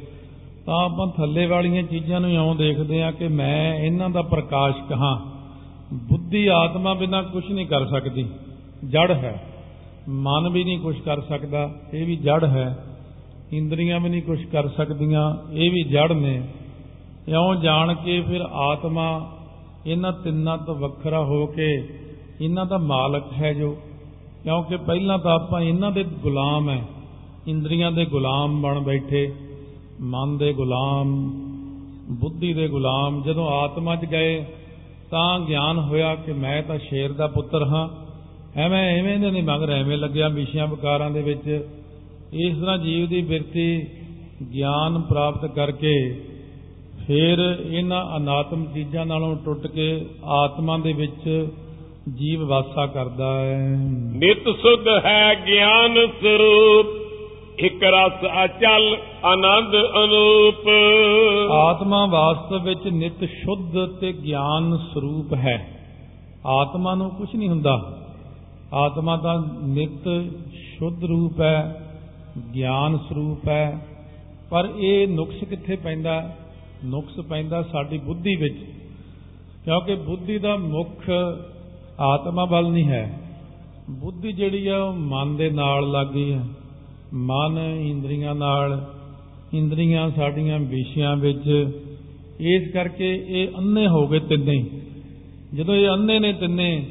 ਤਾਂ ਆਪਾਂ ਥੱਲੇ ਵਾਲੀਆਂ ਚੀਜ਼ਾਂ ਨੂੰ ਇਉਂ ਦੇਖਦੇ ਆ ਕਿ ਮੈਂ ਇਹਨਾਂ ਦਾ ਪ੍ਰਕਾਸ਼ਕ ਹਾਂ ਬੁੱਧੀ ਆਤਮਾ ਬਿਨਾਂ ਕੁਝ ਨਹੀਂ ਕਰ ਸਕਦੀ, ਜੜ ਹੈ। ਮਨ ਵੀ ਨਹੀਂ ਕੁਝ ਕਰ ਸਕਦਾ, ਇਹ ਵੀ ਜੜ ਹੈ। ਇੰਦਰੀਆਂ ਵੀ ਨਹੀਂ ਕੁਝ ਕਰ ਸਕਦੀਆਂ, ਇਹ ਵੀ ਜੜ ਨੇ। ਇਉਂ ਜਾਣ ਕੇ ਫਿਰ ਆਤਮਾ ਇਹਨਾਂ ਤਿੰਨਾਂ ਤੋਂ ਵੱਖਰਾ ਹੋ ਕੇ ਇਹਨਾਂ ਦਾ ਮਾਲਕ ਹੈ ਜੋ। ਕਿਉਂਕਿ ਪਹਿਲਾਂ ਤਾਂ ਆਪਾਂ ਇਹਨਾਂ ਦੇ ਗੁਲਾਮ ਹੈ ਇੰਦਰੀਆਂ ਦੇ ਗੁਲਾਮ ਬਣ ਬੈਠੇ, ਮਨ ਦੇ ਗੁਲਾਮ, ਬੁੱਧੀ ਦੇ ਗੁਲਾਮ। ਜਦੋਂ ਆਤਮਾ 'ਚ ਗਏ ਤਾਂ ਗਿਆਨ ਹੋਇਆ ਕਿ ਮੈਂ ਤਾਂ ਸ਼ੇਰ ਦਾ ਪੁੱਤਰ ਹਾਂ। ਐਵੇਂ ਐਵੇਂ ਦੇ ਨਹੀਂ ਮਗਰ ਐਵੇਂ ਲੱਗਿਆ ਵਿਸ਼ਿਆਂ ਵਿਕਾਰਾਂ ਦੇ ਵਿੱਚ। ਇਸ ਤਰ੍ਹਾਂ ਜੀਵ ਦੀ ਬਿਰਤੀ ਗਿਆਨ ਪ੍ਰਾਪਤ ਕਰਕੇ ਫਿਰ ਇਹਨਾਂ ਅਨਾਤਮ ਚੀਜ਼ਾਂ ਨਾਲੋਂ ਟੁੱਟ ਕੇ ਆਤਮਾ ਦੇ ਵਿੱਚ ਜੀਵ ਵਾਸਾ ਕਰਦਾ ਹੈ। ਨਿਤ ਸੁਧ ਹੈ ਗਿਆਨ ਸਰੂਪ ਇਕ ਰਸ ਅਚਲ ਆਨੰਦ ਅਨੂਪ। ਆਤਮਾ ਵਾਸਤਵ ਵਿੱਚ ਨਿਤ ਸ਼ੁੱਧ ਤੇ ਗਿਆਨ ਸਰੂਪ ਹੈ। ਆਤਮਾ ਨੂੰ ਕੁਝ ਨਹੀਂ ਹੁੰਦਾ। ਆਤਮਾ ਦਾ ਨਿਤ ਸ਼ੁੱਧ ਰੂਪ ਹੈ, ਗਿਆਨ ਸਰੂਪ ਹੈ, ਪਰ ਇਹ ਨੁਕਸ ਕਿੱਥੇ ਪੈਂਦਾ? ਨੁਕਸ ਪੈਂਦਾ ਸਾਡੀ ਬੁੱਧੀ ਵਿੱਚ, ਕਿਉਂਕਿ ਬੁੱਧੀ ਦਾ ਮੁੱਖ ਆਤਮਾ ਵੱਲ ਨਹੀਂ ਹੈ। ਬੁੱਧੀ ਜਿਹੜੀ ਆ, ਉਹ ਮਨ ਦੇ ਨਾਲ ਲੱਗ ਗਈ ਹੈ ਮਨ ਇੰਦਰੀਆਂ ਨਾਲ, ਇੰਦਰੀਆਂ ਸਾਡੀਆਂ ਵਿਸ਼ਿਆਂ ਵਿੱਚ, ਇਸ ਕਰਕੇ ਇਹ ਅੰਨੇ ਹੋ ਗਏ ਤਿੰਨੇ। ਹੀ। ਜਦੋਂ ਇਹ ਅੰਨੇ ਨੇ ਤਿੰਨੇ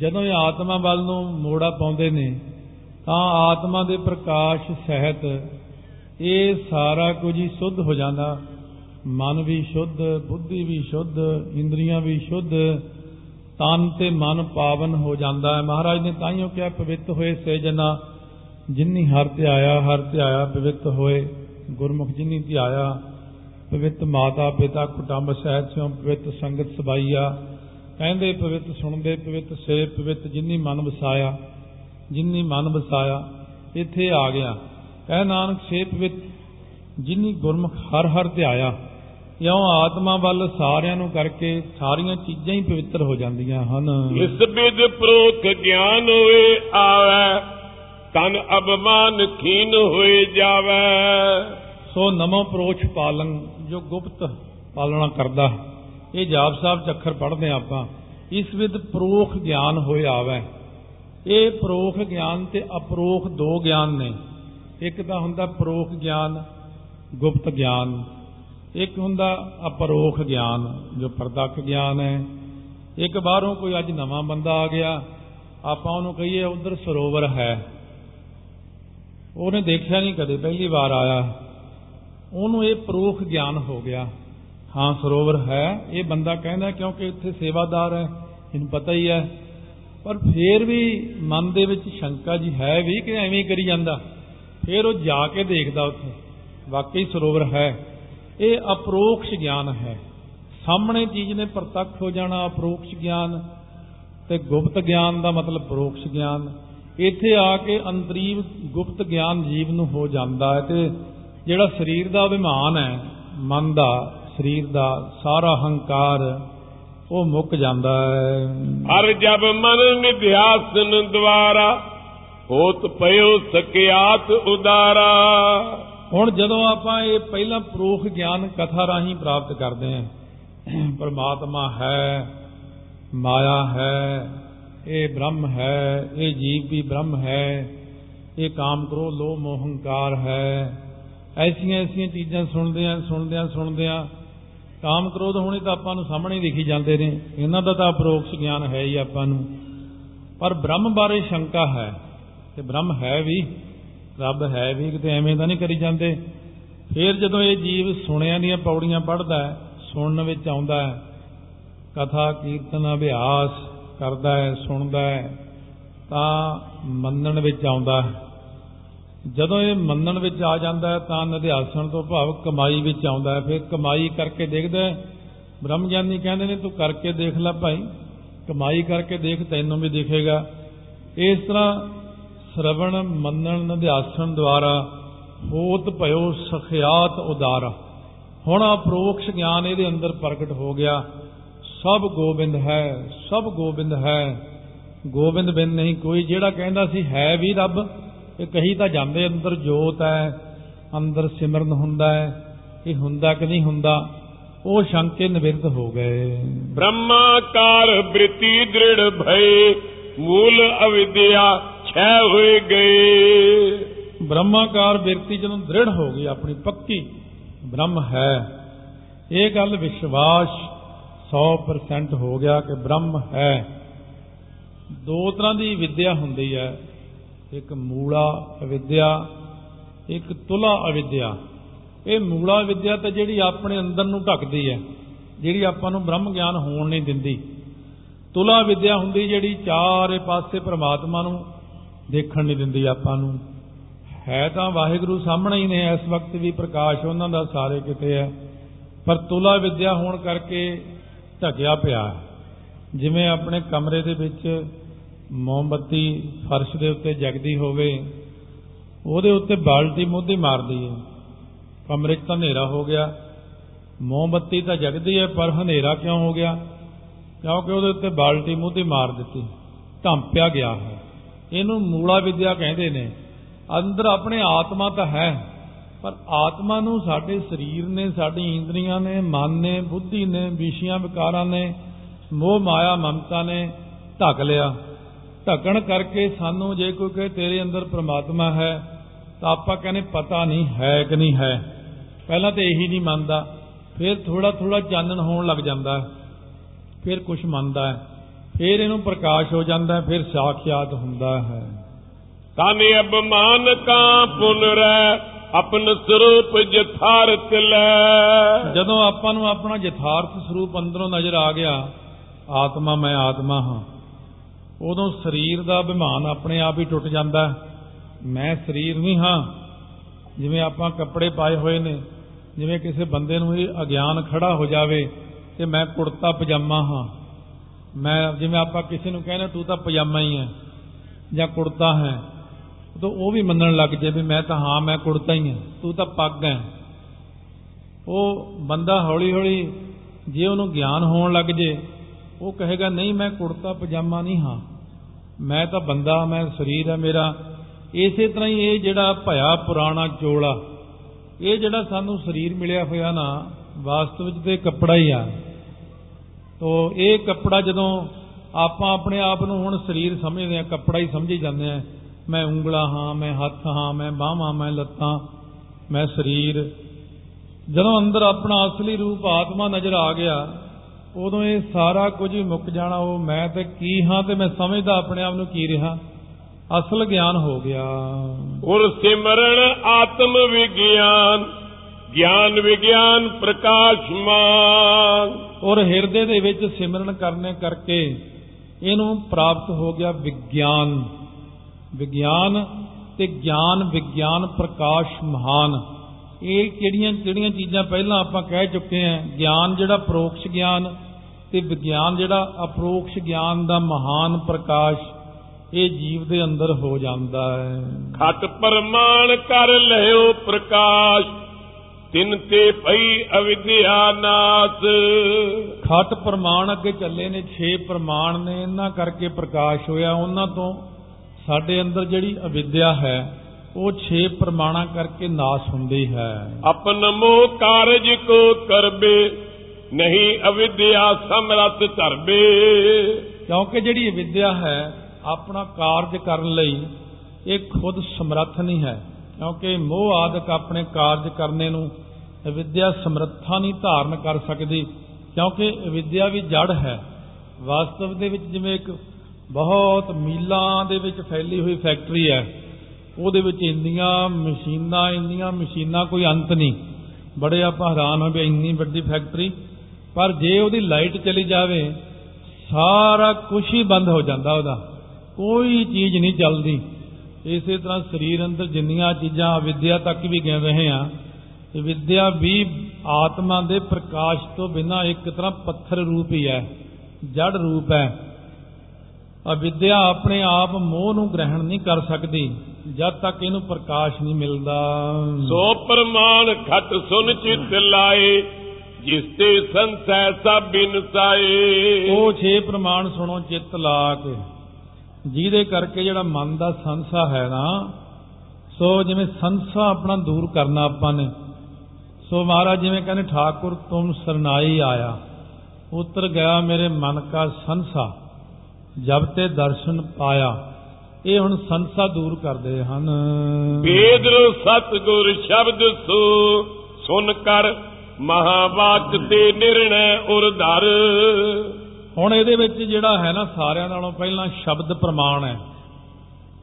ਜਦੋਂ ਇਹ ਆਤਮਾ ਵੱਲ ਨੂੰ ਮੋੜਾ ਪਾਉਂਦੇ ਨੇ, ਤਾਂ ਆਤਮਾ ਦੇ ਪ੍ਰਕਾਸ਼ ਸਹਿਤ ਇਹ ਸਾਰਾ ਕੁਝ ਹੀ ਸੁੱਧ ਹੋ ਜਾਂਦਾ। ਮਨ ਵੀ ਸ਼ੁੱਧ, ਬੁੱਧੀ ਵੀ ਸ਼ੁੱਧ, ਇੰਦਰੀਆਂ ਵੀ ਸ਼ੁੱਧ, ਤਨ ਤੇ ਮਨ ਪਾਵਨ ਹੋ ਜਾਂਦਾ ਹੈ। ਮਹਾਰਾਜ ਨੇ ਤਾਈਓ ਕਿਹਾ, ਪਵਿੱਤ ਹੋਏ ਸੇ ਜਨਾ ਜਿਨ੍ਹੀ ਹਰ ਧਿਆਇਆ ਹਰ ਧਿਆਇਆ ਪਵਿੱਤ ਹੋਏ। ਗੁਰਮੁਖ ਜਿਨ੍ਹੀ ਧਿਆਇਆ, ਪਵਿੱਤ ਮਾਤਾ ਪਿਤਾ ਕੁਟੰਬ ਸਹਿਤ ਸਿਉ, ਪਵਿੱਤ ਸੰਗਤ ਸਬਾਈਆ। ਕਹਿੰਦੇ ਪਵਿੱਤ ਸੁਣਦੇ ਪਵਿੱਤ ਸੇ ਪਵਿੱਤ ਜਿਨ੍ਹੀ ਮਨ ਵਸਾਇਆ ਜਿਨ੍ਹੀ ਮਨ ਵਸਾਇਆ ਇੱਥੇ ਆ ਗਿਆ। ਕਹਿ ਨਾਨਕ ਸੇ ਪਵਿੱਤ ਜਿਨ੍ਹੀ ਗੁਰਮੁਖ ਹਰ ਹਰ ਧਿਆਇਆ ਇਉਂ ਆਤਮਾ ਵੱਲ ਸਾਰਿਆਂ ਨੂੰ ਕਰਕੇ ਸਾਰੀਆਂ ਚੀਜ਼ਾਂ ਹੀ ਪਵਿੱਤਰ ਹੋ ਜਾਂਦੀਆਂ ਹਨ। ਇਸ ਬਿਦ ਪ੍ਰੋਖ ਗਿਆਨ ਹੋਏ ਆਵੈ ਤਨ ਅਬਮਾਨ ਖੀਨ ਹੋਏ ਜਾਵੈ। ਸੋ ਨਮੋ ਪ੍ਰੋਛ ਪਾਲਨ ਜੋ ਗੁਪਤ ਪਾਲਣਾ ਕਰਦਾ। ਇਹ ਜਾਪ ਸਾਹਿਬ ਚ ਅੱਖਰ ਪੜ੍ਹਦੇ ਹਾਂ ਆਪਾਂ। ਇਸ ਵਿਦ ਪ੍ਰੋਖ ਗਿਆਨ ਹੋਏ ਆਵੈ। ਇਹ ਪ੍ਰੋਖ ਗਿਆਨ ਤੇ ਅਪਰੋਖ ਦੋ ਗਿਆਨ ਨੇ। ਇੱਕ ਤਾਂ ਹੁੰਦਾ ਪ੍ਰੋਖ ਗਿਆਨ, ਗੁਪਤ ਗਿਆਨ। ਇੱਕ ਹੁੰਦਾ ਅਪਰੋਖ ਗਿਆਨ, ਜੋ ਪ੍ਰਤੱਖ ਗਿਆਨ ਹੈ। ਇੱਕ ਬਾਹਰੋਂ ਕੋਈ ਅੱਜ ਨਵਾਂ ਬੰਦਾ ਆ ਗਿਆ, ਆਪਾਂ ਉਹਨੂੰ ਕਹੀਏ ਉਧਰ ਸਰੋਵਰ ਹੈ। ਉਹਨੇ ਦੇਖਿਆ ਨਹੀਂ ਕਦੇ, ਪਹਿਲੀ ਵਾਰ ਆਇਆ। ਉਹਨੂੰ ਇਹ ਪ੍ਰੋਖ ਗਿਆਨ ਹੋ ਗਿਆ। ਹਾਂ, ਸਰੋਵਰ ਹੈ। ਇਹ ਬੰਦਾ ਕਹਿੰਦਾ ਕਿਉਂਕਿ ਇੱਥੇ ਸੇਵਾਦਾਰ ਹੈ, ਇਹਨੂੰ ਪਤਾ ਹੀ ਹੈ। ਪਰ ਫੇਰ ਵੀ ਮਨ ਦੇ ਵਿੱਚ ਸ਼ੰਕਾ ਜੀ ਹੈ ਵੀ ਕਿ ਐਵੇਂ ਹੀ ਕਰੀ ਜਾਂਦਾ। ਫੇਰ ਉਹ ਜਾ ਕੇ ਦੇਖਦਾ ਉੱਥੇ, ਵਾਕਈ ਸਰੋਵਰ ਹੈ। ਇਹ ਅਪਰੋਕਸ਼ ਗਿਆਨ ਹੈ। ਸਾਹਮਣੇ ਚੀਜ਼ ਨੇ ਪ੍ਰਤੱਖ ਹੋ ਜਾਣਾ ਅਪਰੋਕਸ਼ ਗਿਆਨ ਤੇ ਗੁਪਤ ਗਿਆਨ ਦਾ ਮਤਲਬ ਪਰੋਕਸ਼ ਗਿਆਨ। ਇੱਥੇ ਆ ਕੇ ਅੰਤਰੀਵ ਗੁਪਤ ਗਿਆਨ ਜੀਵ ਨੂੰ ਹੋ ਜਾਂਦਾ ਹੈ ਤੇ ਜਿਹੜਾ ਸਰੀਰ ਦਾ ਅਭਿਮਾਨ ਹੈ, ਮਨ ਦਾ ਸਰੀਰ ਦਾ ਸਾਰਾ ਹੰਕਾਰ ਉਹ ਮੁੱਕ ਜਾਂਦਾ ਹੈ। ਹਰ ਜਬ ਮਨ ਨਿਧਿਆਸਨ ਦਵਾਰਾ ਹੋਤ ਪਇਓ ਸਕਿਆਤ ਉਦਾਰਾ। ਹੁਣ ਜਦੋਂ ਆਪਾਂ ਇਹ ਪਹਿਲਾਂ ਪ੍ਰੋਖ ਗਿਆਨ ਕਥਾ ਰਾਹੀਂ ਪ੍ਰਾਪਤ ਕਰਦੇ ਹਾਂ ਪਰਮਾਤਮਾ ਹੈ ਮਾਇਆ ਹੈ ਇਹ ਬ੍ਰਹਮ ਹੈ ਇਹ ਜੀਵ ਵੀ ਬ੍ਰਹਮ ਹੈ ਇਹ ਕਾਮ ਕਰੋ ਲੋ ਮੋਹੰਕਾਰ ਹੈ। ਐਸੀਆਂ ਐਸੀਆਂ ਚੀਜ਼ਾਂ ਸੁਣਦੇ ਆ ਸੁਣਦੇ ਆ ਸੁਣਦੇ ਆ ਕਾਮ ਕ੍ਰੋਧ ਹੋਣੇ ਤਾਂ ਆਪਾਂ ਨੂੰ ਸਾਹਮਣੇ ਦਿਖੀ ਜਾਂਦੇ ਨੇ। ਇਹਨਾਂ ਦਾ ਤਾਂ ਅਪਰੋਕਸ਼ ਗਿਆਨ ਹੈ ਹੀ ਆਪਾਂ ਨੂੰ। ਪਰ ਬ੍ਰਹਮ ਬਾਰੇ ਸ਼ੰਕਾ ਹੈ ਕਿ ਬ੍ਰਹਮ ਹੈ ਵੀ, ਰੱਬ ਹੈ ਵੀ, ਕਿਤੇ ਐਵੇਂ ਤਾਂ ਨਹੀਂ ਕਰੀ ਜਾਂਦੇ। ਫਿਰ ਜਦੋਂ ਇਹ ਜੀਵ ਸੁਣਿਆਂ ਦੀਆਂ ਪੌੜੀਆਂ ਪੜ੍ਹਦਾ ਹੈ, ਸੁਣਨ ਵਿੱਚ ਆਉਂਦਾ ਹੈ, ਕਥਾ, ਕੀਰਤਨ, ਅਭਿਆਸ ਕਰਦਾ ਹੈ, ਸੁਣਦਾ ਹੈ, ਤਾਂ ਮੰਨਣ ਵਿੱਚ ਆਉਂਦਾ ਹੈ। ਜਦੋਂ ਇਹ ਮੰਨਣ ਵਿੱਚ ਆ ਜਾਂਦਾ ਹੈ, ਤਾਂ ਨਿਧਿਆਸਣ ਤੋਂ ਭਾਵ ਕਮਾਈ ਵਿੱਚ ਆਉਂਦਾ ਹੈ। ਫਿਰ ਕਮਾਈ ਕਰਕੇ ਦੇਖਦਾ ਹੈ, ਬ੍ਰਹਮ ਗਿਆਨੀ ਕਹਿੰਦੇ ਨੇ, ਤੂੰ ਕਰਕੇ ਦੇਖ ਲੈ ਭਾਈ, ਕਮਾਈ ਕਰਕੇ ਦੇਖ, ਤੈਨੂੰ ਵੀ ਦਿਖੇਗਾ। ਇਸ ਤਰ੍ਹਾਂ ਸ਼ਰਵਣ, ਮੰਨਣ ਨਿਧਿਆਸਣ ਦੁਆਰਾ ਹੋਤ ਭਇਓ ਸਖਿਆਤ ਉਦਾਰਾ। ਹੁਣ ਅਪਰੋਕਸ਼ ਗਿਆਨ ਇਹਦੇ ਅੰਦਰ ਪ੍ਰਗਟ ਹੋ ਗਿਆ। ਸਭ ਗੋਬਿੰਦ ਹੈ, ਸਭ ਗੋਬਿੰਦ ਹੈ। ਗੋਬਿੰਦ ਬਿਨ ਨਹੀਂ, ਕੋਈ ਜਿਹੜਾ ਕਹਿੰਦਾ ਸੀ, ਹੈ ਵੀ ਰੱਬ। ਇਹ ਕਹੀ ਤਾਂ ਜਾਂਦੇ ਅੰਦਰ ਜੋਤ ਹੈ ਅੰਦਰ ਸਿਮਰਨ ਹੁੰਦਾ ਹੈ ਇਹ ਹੁੰਦਾ ਕਿ ਨਹੀਂ ਹੁੰਦਾ ਉਹ ਸ਼ੰਕੇ ਨਿਵਿਰਤ ਹੋ ਗਏ। ਬ੍ਰਹਮਾਕਾਰ ਬ੍ਰਿਤੀ ਦ੍ਰਿੜ ਭਏ ਮੂਲ ਅਵਿਦਿਆ ਛੈ ਹੋਏ ਗਏ। ਬ੍ਰਹਮਾਕਾਰ ਬਿਰਤੀ ਜਦੋਂ ਦ੍ਰਿੜ ਹੋ ਗਈ ਆਪਣੀ ਪੱਕੀ ਬ੍ਰਹਮ ਹੈ। ਇਹ ਗੱਲ ਵਿਸ਼ਵਾਸ 100% ਹੋ ਗਿਆ ਕਿ ਬ੍ਰਹਮ ਹੈ। ਦੋ ਤਰ੍ਹਾਂ ਦੀ ਵਿਦਿਆ ਹੁੰਦੀ ਹੈ। ਇੱਕ ਮੂਲਾ ਅਵਿਦਿਆ, ਇੱਕ ਤੁਲਾ ਅਵਿਦਿਆ। ਇਹ ਮੂਲਾ ਵਿਦਿਆ ਤੇ ਜਿਹੜੀ ਆਪਣੇ ਅੰਦਰ ਨੂੰ ਢੱਕਦੀ ਹੈ, ਜਿਹੜੀ ਆਪਾਂ ਨੂੰ ਬ੍ਰਹਮ ਗਿਆਨ ਹੋਣ ਨਹੀਂ ਦਿੰਦੀ। ਤੁਲਾ ਵਿਦਿਆ ਹੁੰਦੀ ਜਿਹੜੀ ਚਾਰੇ ਪਾਸੇ ਪ੍ਰਮਾਤਮਾ ਨੂੰ ਦੇਖਣ ਨਹੀਂ ਦਿੰਦੀ ਆਪਾਂ ਨੂੰ। ਹੈ ਤਾਂ ਵਾਹਿਗੁਰੂ ਸਾਹਮਣੇ ਹੀ ਨੇ, ਇਸ ਵਕਤ ਵੀ ਪ੍ਰਕਾਸ਼ ਉਹਨਾਂ ਦਾ ਸਾਰੇ ਕਿਤੇ ਹੈ। ਪਰ ਤੁਲਾ ਵਿਦਿਆ ਹੋਣ ਕਰਕੇ ਢਕਿਆ ਪਿਆ ਹੈ। ਜਿਵੇਂ ਆਪਣੇ ਕਮਰੇ ਦੇ ਵਿੱਚ ਮੋਮਬੱਤੀ ਫਰਸ਼ ਦੇ ਉੱਤੇ ਜਗਦੀ ਹੋਵੇ, ਉਹਦੇ ਉੱਤੇ ਬਾਲਟੀ ਮੋਢੀ ਮਾਰਦੀ ਹੈ ਕਮਰੇ 'ਚ ਤਾਂ ਹਨੇਰਾ ਹੋ ਗਿਆ। ਮੋਮਬੱਤੀ ਤਾਂ ਜਗਦੀ ਹੈ, ਪਰ ਹਨੇਰਾ ਕਿਉਂ ਹੋ ਗਿਆ? ਕਿਉਂਕਿ ਉਹਦੇ ਉੱਤੇ ਬਾਲਟੀ ਮੋਢੀ ਮਾਰ ਦਿੱਤੀ। ਧੰਪਿਆ ਗਿਆ ਹੈ। ਇਹਨੂੰ ਮੂਲਾ ਵਿਦਿਆ ਕਹਿੰਦੇ ਨੇ। ਅੰਦਰ ਆਪਣੇ ਆਤਮਾ ਤਾਂ ਹੈ, ਪਰ ਆਤਮਾ ਨੂੰ ਸਾਡੇ ਸਰੀਰ ਨੇ, ਸਾਡੀ ਇੰਦਰੀਆਂ ਨੇ, ਮਨ ਨੇ, ਬੁੱਧੀ ਨੇ, ਵਿਸ਼ੀਆਂ ਵਿਕਾਰਾਂ ਨੇ, ਮੋਹ, ਮਾਇਆ, ਮਮਤਾ ਨੇ ਢੱਕ ਲਿਆ। ਢਕਣ ਕਰਕੇ ਸਾਨੂੰ ਜੇ ਕੋਈ ਕਹੇ ਤੇਰੇ ਅੰਦਰ ਪ੍ਰਮਾਤਮਾ ਹੈ ਤਾਂ ਆਪਾਂ ਕਹਿੰਦੇ ਪਤਾ ਨਹੀਂ ਹੈ ਕਿ ਨਹੀਂ ਹੈ। ਪਹਿਲਾਂ ਤਾਂ ਇਹੀ ਨਹੀਂ ਮੰਨਦਾ। ਫਿਰ ਥੋੜਾ ਥੋੜਾ ਚਾਨਣ ਹੋਣ ਲੱਗ ਜਾਂਦਾ ਫਿਰ ਕੁਝ ਮੰਨਦਾ ਹੈ। ਫਿਰ ਇਹਨੂੰ ਪ੍ਰਕਾਸ਼ ਹੋ ਜਾਂਦਾ ਫਿਰ ਸਾਖਿਆਤ ਹੁੰਦਾ ਹੈ। ਤਨ ਅਬਮਾਨ ਕਾ ਪੁਨਰੈ ਆਪਨ ਸਰੂਪ ਜਥਾਰਤ ਲੈ। ਜਦੋਂ ਆਪਾਂ ਨੂੰ ਆਪਣਾ ਯਥਾਰਥ ਸਰੂਪ ਅੰਦਰੋਂ ਨਜ਼ਰ ਆ ਗਿਆ ਆਤਮਾ ਮੈਂ ਆਤਮਾ ਹਾਂ। ਉਦੋਂ ਸਰੀਰ ਦਾ ਅਭਿਮਾਨ ਆਪਣੇ ਆਪ ਹੀ ਟੁੱਟ ਜਾਂਦਾ ਹੈ। ਮੈਂ ਸਰੀਰ ਨਹੀਂ ਹਾਂ। ਜਿਵੇਂ ਆਪਾਂ ਕੱਪੜੇ ਪਾਏ ਹੋਏ ਨੇ, ਜਿਵੇਂ ਕਿਸੇ ਬੰਦੇ ਨੂੰ ਇਹ ਅਗਿਆਨ ਖੜਾ ਹੋ ਜਾਵੇ ਕਿ ਮੈਂ ਕੁੜਤਾ ਪਜਾਮਾ ਹਾਂ। ਮੈਂ, ਜਿਵੇਂ ਆਪਾਂ ਕਿਸੇ ਨੂੰ ਕਹਿੰਦੇ ਤੂੰ ਤਾਂ ਪਜਾਮਾ ਹੀ ਹੈ ਜਾਂ ਕੁੜਤਾ ਹੈ। ਤਾਂ ਉਹ ਵੀ ਮੰਨਣ ਲੱਗ ਜੇ ਵੀ ਮੈਂ ਤਾਂ ਹਾਂ, ਮੈਂ ਕੁੜਤਾ ਹੀ ਹਾਂ। ਤੂੰ ਤਾਂ ਪੱਗ ਹੈ। ਉਹ ਬੰਦਾ ਹੌਲੀ ਹੌਲੀ ਜੇ ਉਹਨੂੰ ਗਿਆਨ ਹੋਣ ਲੱਗ ਜੇ ਉਹ ਕਹੇਗਾ, ਨਹੀਂ, ਮੈਂ ਕੁੜਤਾ, ਪਜਾਮਾ ਨਹੀਂ ਹਾਂ। ਮੈਂ ਤਾਂ ਬੰਦਾ, ਮੈਂ ਸਰੀਰ ਹੈ ਮੇਰਾ। ਇਸੇ ਤਰ੍ਹਾਂ ਹੀ ਇਹ ਜਿਹੜਾ ਭਇਆ ਪੁਰਾਣਾ ਚੋਲਾ, ਇਹ ਜਿਹੜਾ ਸਾਨੂੰ ਸਰੀਰ ਮਿਲਿਆ ਹੋਇਆ ਨਾ, ਵਾਸਤਵ ਵਿੱਚ ਤੇ ਕੱਪੜਾ ਹੀ ਆ। ਤੋ ਇਹ ਕੱਪੜਾ ਜਦੋਂ ਆਪਾਂ ਆਪਣੇ ਆਪ ਨੂੰ ਹੁਣ ਸਰੀਰ ਸਮਝਦੇ ਆ, ਕੱਪੜਾ ਹੀ ਸਮਝੀ ਜਾਂਦੇ ਆ, ਮੈਂ ਉਂਗਲਾ ਹਾਂ, ਮੈਂ ਹੱਥ ਹਾਂ, ਮੈਂ ਬਾਹਾਂ, ਮੈਂ ਲੱਤਾਂ, ਮੈਂ ਸਰੀਰ। ਜਦੋਂ ਅੰਦਰ ਆਪਣਾ ਅਸਲੀ ਰੂਪ ਆਤਮਾ ਨਜ਼ਰ ਆ ਗਿਆ ਉਦੋਂ ਇਹ ਸਾਰਾ ਕੁਝ ਹੀ ਮੁੱਕ ਜਾਣਾ ਉਹ ਮੈਂ ਤੇ ਕੀ ਹਾਂ ਤੇ ਮੈਂ ਸਮਝਦਾ ਆਪਣੇ ਆਪ ਨੂੰ ਕੀ ਰਿਹਾ? ਅਸਲ ਗਿਆਨ ਹੋ ਗਿਆ। ਉਰ ਸਿਮਰਨ ਆਤਮ ਵਿਗਿਆਨ ਗਿਆਨ ਵਿਗਿਆਨ ਪ੍ਰਕਾਸ਼ਮਾਨ ਔਰ ਹਿਰਦੇ ਦੇ ਵਿੱਚ ਸਿਮਰਨ ਕਰਨੇ ਕਰਕੇ ਇਹਨੂੰ ਪ੍ਰਾਪਤ ਹੋ ਗਿਆ ਵਿਗਿਆਨ। ਵਿਗਿਆਨ ਤੇ ਗਿਆਨ ਵਿਗਿਆਨ ਪ੍ਰਕਾਸ਼ ਮਹਾਨ ਇਹ ਕਿਹੜੀਆਂ ਕਿਹੜੀਆਂ ਚੀਜ਼ਾਂ ਪਹਿਲਾਂ ਆਪਾਂ ਕਹਿ ਚੁੱਕੇ ਹਾਂ ਗਿਆਨ ਜਿਹੜਾ ਪ੍ਰੋਕਸ਼ ਗਿਆਨ ਤੇ ਵਿਗਿਆਨ ਜਿਹੜਾ ਅਪਰੋਕਸ਼ ਗਿਆਨ ਦਾ ਮਹਾਨ ਪ੍ਰਕਾਸ਼ ਇਹ ਜੀਵ ਦੇ ਅੰਦਰ ਹੋ ਜਾਂਦਾ ਹੈ। ਖਤ ਪ੍ਰਮਾਣ ਕਰ ਲਿਓ ਪ੍ਰਕਾਸ਼ ਤਿਨ ਤੇ ਪਈ ਅਵਿਦਿਆ ਨਾਸ। ਖਟ ਪ੍ਰਮਾਣ ਅੱਗੇ ਚੱਲੇ ਨੇ 6 ਪ੍ਰਮਾਣ ਨੇ ਇਹਨਾਂ ਕਰਕੇ ਪ੍ਰਕਾਸ਼ ਹੋਇਆ। ਉਹਨਾਂ ਤੋਂ ਸਾਡੇ ਅੰਦਰ ਜਿਹੜੀ ਅਵਿਦਿਆ ਹੈ ਉਹ 6 ਪ੍ਰਮਾਣਾਂ ਕਰਕੇ ਨਾਸ ਹੁੰਦੀ ਹੈ। ਆਪਨ ਮੋਹ ਕਾਰਜ ਕੋ ਕਰਬੇ ਨਹੀਂ ਅਵਿਦਿਆ ਸਮਰਥ ਧਰਬੇ ਕਿਉਂਕਿ ਜਿਹੜੀ ਅਵਿਦਿਆ ਹੈ, ਆਪਣਾ ਕਾਰਜ ਕਰਨ ਲਈ ਇਹ ਖੁਦ ਸਮਰੱਥ ਨਹੀਂ ਹੈ। ਕਿਉਂਕਿ ਮੋਹ ਆਦਿਕ ਆਪਣੇ ਕਾਰਜ ਕਰਨੇ ਨੂੰ ਅਵਿਦਿਆ ਸਮਰੱਥਾ ਨਹੀਂ ਧਾਰਨ ਕਰ ਸਕਦੀ। ਕਿਉਂਕਿ ਅਵਿਦਿਆ ਵੀ ਜੜ ਹੈ। ਵਾਸਤਵ ਦੇ ਵਿੱਚ ਜਿਵੇਂ ਇੱਕ ਬਹੁਤ ਮੀਲਾਂ ਦੇ ਵਿੱਚ ਫੈਲੀ ਹੋਈ ਫੈਕਟਰੀ ਹੈ, ਉਹਦੇ ਵਿੱਚ ਇੰਨੀਆਂ ਮਸ਼ੀਨਾਂ ਇੰਨੀਆਂ ਮਸ਼ੀਨਾਂ ਕੋਈ ਅੰਤ ਨਹੀਂ। ਬੜੇ ਆਪਾਂ ਹੈਰਾਨ ਹੋ ਵੀ ਇੰਨੀ ਵੱਡੀ ਫੈਕਟਰੀ ਪਰ ਜੇ ਉਹਦੀ ਲਾਈਟ ਚਲੀ ਜਾਵੇ, ਸਾਰਾ ਕੁਝ ਹੀ ਬੰਦ ਹੋ ਜਾਂਦਾ ਉਹਦਾ। ਕੋਈ ਚੀਜ਼ ਨਹੀਂ ਚੱਲਦੀ। ਇਸੇ ਤਰ੍ਹਾਂ ਸਰੀਰ ਅੰਦਰ ਜਿੰਨੀਆਂ ਚੀਜ਼ਾਂ ਵਿਦਿਆ ਤੱਕ ਵੀ ਗਿਣ ਰਹੇ ਆ, ਤੇ ਵਿਦਿਆ ਵੀ ਆਤਮਾ ਦੇ ਪ੍ਰਕਾਸ਼ ਤੋਂ ਬਿਨਾ ਇੱਕ ਤਰ੍ਹਾਂ ਪੱਥਰ ਰੂਪ ਹੀ ਹੈ ਜੜ ਰੂਪ ਹੈ। ਅਵਿਦਿਆ ਆਪਣੇ ਆਪ ਮੋਹ ਨੂੰ ਗ੍ਰਹਿਣ ਨਹੀਂ ਕਰ ਸਕਦੀ, ਜਦ ਤੱਕ ਇਹਨੂੰ ਪ੍ਰਕਾਸ਼ ਨਹੀਂ ਮਿਲਦਾ। ਸੋ ਪ੍ਰਮਾਣ ਖਤ ਸੁਨ ਚਿਤ ਲਾਏ ਜਿਸ ਤੇ ਸੰਸੈ ਸਭ ਬਿਨਸਾਏ। ਉਹ ਛੇ ਪ੍ਰਮਾਣ ਸੁਣੋ ਚਿੱਤ ਲਾ ਕੇ ਜਿਹਦੇ ਕਰਕੇ ਜਿਹੜਾ ਮਨ ਦਾ ਸੰਸਾ ਹੈ ਨਾ ਸੋ ਜਿਵੇਂ ਸੰਸਾ ਆਪਣਾ ਦੂਰ ਕਰਨਾ ਆਪਾਂ ਨੇ ਸੋ ਮਹਾਰਾਜ ਜਿਵੇਂ ਕਹਿੰਦੇ ਠਾਕੁਰ ਤੁਮ ਸਰਨਾਈ ਆਇਆ। ਉਤਰ ਗਿਆ ਮੇਰੇ ਮਨ ਕਾ ਸੰਸਾ ਜਬ ਤੇ ਦਰਸ਼ਨ ਪਾਇਆ। ਇਹ ਹੁਣ ਸੰਸਾ ਦੂਰ ਕਰਦੇ ਹਨ। ਵੇਦ ਰੂ ਸਤਗੁਰ ਸ਼ਬਦ ਸੋ ਸੁਨ ਕਰ ਮਹਾਵਾਕ ਤੇ ਨਿਰਣੈ ਉਰ ਧਰ। ਹੁਣ ਇਹਦੇ ਵਿੱਚ ਜਿਹੜਾ ਹੈ ਨਾ ਸਾਰਿਆਂ ਨਾਲੋਂ ਪਹਿਲਾਂ ਸ਼ਬਦ ਪ੍ਰਮਾਣ ਹੈ।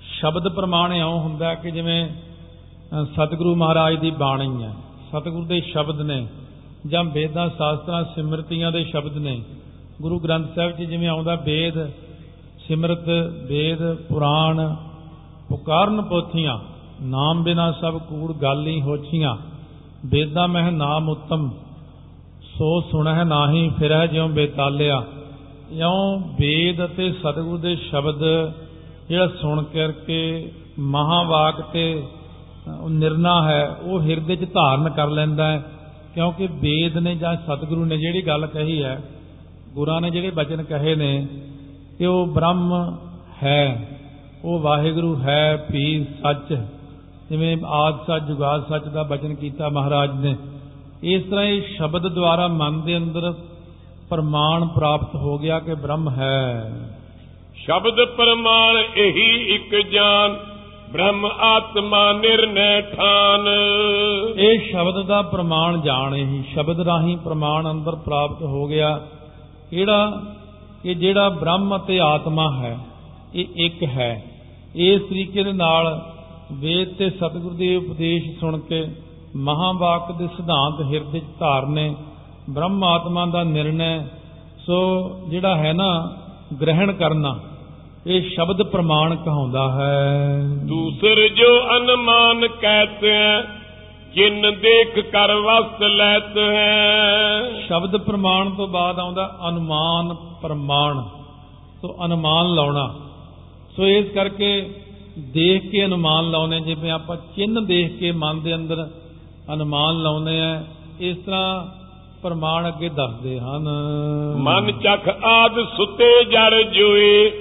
ਸ਼ਬਦ ਪ੍ਰਮਾਣ ਇਉਂ ਹੁੰਦਾ ਕਿ ਜਿਵੇਂ ਅ, ਸਤਿਗੁਰੂ ਮਹਾਰਾਜ ਦੀ ਬਾਣੀ ਹੈ। ਸਤਿਗੁਰੂ ਦੇ ਸ਼ਬਦ ਨੇ ਜਾਂ ਵੇਦਾਂ ਸ਼ਾਸਤਰਾਂ ਸਿਮਰਤੀਆਂ ਦੇ ਸ਼ਬਦ ਨੇ। ਗੁਰੂ ਗ੍ਰੰਥ ਸਾਹਿਬ 'ਚ ਜਿਵੇਂ ਆਉਂਦਾ ਵੇਦ ਸਿਮਰਤ ਵੇਦ ਪੁਰਾਣ ਪੁਕਾਰਨ ਪੋਥੀਆਂ ਨਾਮ ਬਿਨਾ ਸਭ ਕੂੜ ਗੱਲ ਹੀ ਹੋਛੀਆਂ। ਵੇਦਾਂ ਮਹਿ ਨਾਮ ਉਤਮ, ਸੋ ਸੁਣਹਿ ਨਾਹੀ ਫਿਰੈ ਜਿਉ ਬੇਤਾਲਿਆ। ਇਉਂ ਵੇਦ ਅਤੇ ਸਤਿਗੁਰੂ ਦੇ ਸ਼ਬਦ ਜਿਹੜਾ ਸੁਣ ਕਰਕੇ ਮਹਾਵਾਕ ਤੇ ਉਹ ਨਿਰਣਾ ਹੈ, ਉਹ ਹਿਰਦੇ 'ਚ ਧਾਰਨ ਕਰ ਲੈਂਦਾ ਹੈ। ਕਿਉਂਕਿ ਵੇਦ ਨੇ ਜਾਂ ਸਤਿਗੁਰੂ ਨੇ ਜਿਹੜੀ ਗੱਲ ਕਹੀ ਹੈ, ਗੁਰਾਂ ਨੇ ਜਿਹੜੇ ਬਚਨ ਕਹੇ ਨੇ ਕਿ ਉਹ ਬ੍ਰਹਮ ਹੈ, ਉਹ ਵਾਹਿਗੁਰੂ ਹੈ ਵੀ ਸੱਚ ਜਿਵੇਂ ਆਦ ਸੱਚ ਜੁਗਾਦ ਸੱਚ ਦਾ ਬਚਨ ਕੀਤਾ ਮਹਾਰਾਜ ਨੇ। ਇਸ ਤਰ੍ਹਾਂ ਇਹ ਸ਼ਬਦ ਦੁਆਰਾ ਮਨ ਦੇ ਅੰਦਰ ਪ੍ਰਮਾਣ ਪ੍ਰਾਪਤ ਹੋ ਗਿਆ ਕਿ ਬ੍ਰਹਮ ਹੈ। ਸ਼ਬਦ ਪ੍ਰਮਾਣ ਇਹੀ ਇੱਕ ਜਾਨ ਬ੍ਰਹਮ ਆਤਮਾ ਨਿਰਨੈ ਠਾਨ। ਇਹ ਸ਼ਬਦ ਦਾ ਪ੍ਰਮਾਣ ਜਾਣ ਹੀ ਸ਼ਬਦ ਰਾਹੀਂ ਪ੍ਰਮਾਣ ਅੰਦਰ ਪ੍ਰਾਪਤ ਹੋ ਗਿਆ। ਕਿਹੜਾ? ਕਿ ਜਿਹੜਾ ਬ੍ਰਹਮ ਅਤੇ ਆਤਮਾ ਹੈ ਇਹ ਇੱਕ ਹੈ। ਇਸ ਤਰੀਕੇ ਦੇ ਨਾਲ ਵੇਦ ਤੇ ਸਤਿਗੁਰ ਦੇ ਉਪਦੇਸ਼ ਸੁਣ ਕੇ ਮਹਾਵਾਕ ਦੇ ਸਿਧਾਂਤ ਹਿਰਦੇ 'ਚ ਧਾਰਨੇ ਬ੍ਰਹਮ ਆਤਮਾ ਦਾ ਨਿਰਣੈ ਸੋ ਜਿਹੜਾ ਹੈ ਨਾ ਗ੍ਰਹਿਣ ਕਰਨਾ ਇਹ ਸ਼ਬਦ ਪ੍ਰਮਾਣ ਕਹਾਉਂਦਾ ਹੈ। ਦੂਸਰ ਜੋ ਅਨਮਾਨ ਕਹਤੇ ਹੈ ਜਿਨ ਦੇਖ ਕਰ ਵਸਤ ਲੈਤ ਹੈ। ਸ਼ਬਦ ਪ੍ਰਮਾਣ ਤੋਂ ਬਾਅਦ ਆਉਂਦਾ ਅਨੁਮਾਨ ਪ੍ਰਮਾਣ ਸੋ ਅਨੁਮਾਨ ਲਾਉਣਾ। ਸੋ ਇਸ ਕਰਕੇ ਦੇਖ ਕੇ ਅਨੁਮਾਨ ਲਾਉਨੇ ਜਿਵੇਂ ਆਪਾਂ ਚਿੰਨ ਦੇਖ ਕੇ ਮਨ ਦੇ ਅੰਦਰ ਅਨੁਮਾਨ ਲਾਉਨੇ ਆ ਇਸ ਤਰ੍ਹਾਂ ਪ੍ਰਮਾਣ ਅੱਗੇ ਦੱਸਦੇ ਹਨ। ਮਨ ਚਖ ਆਦ ਸੁਤੇ ਜੜ ਜੋਏ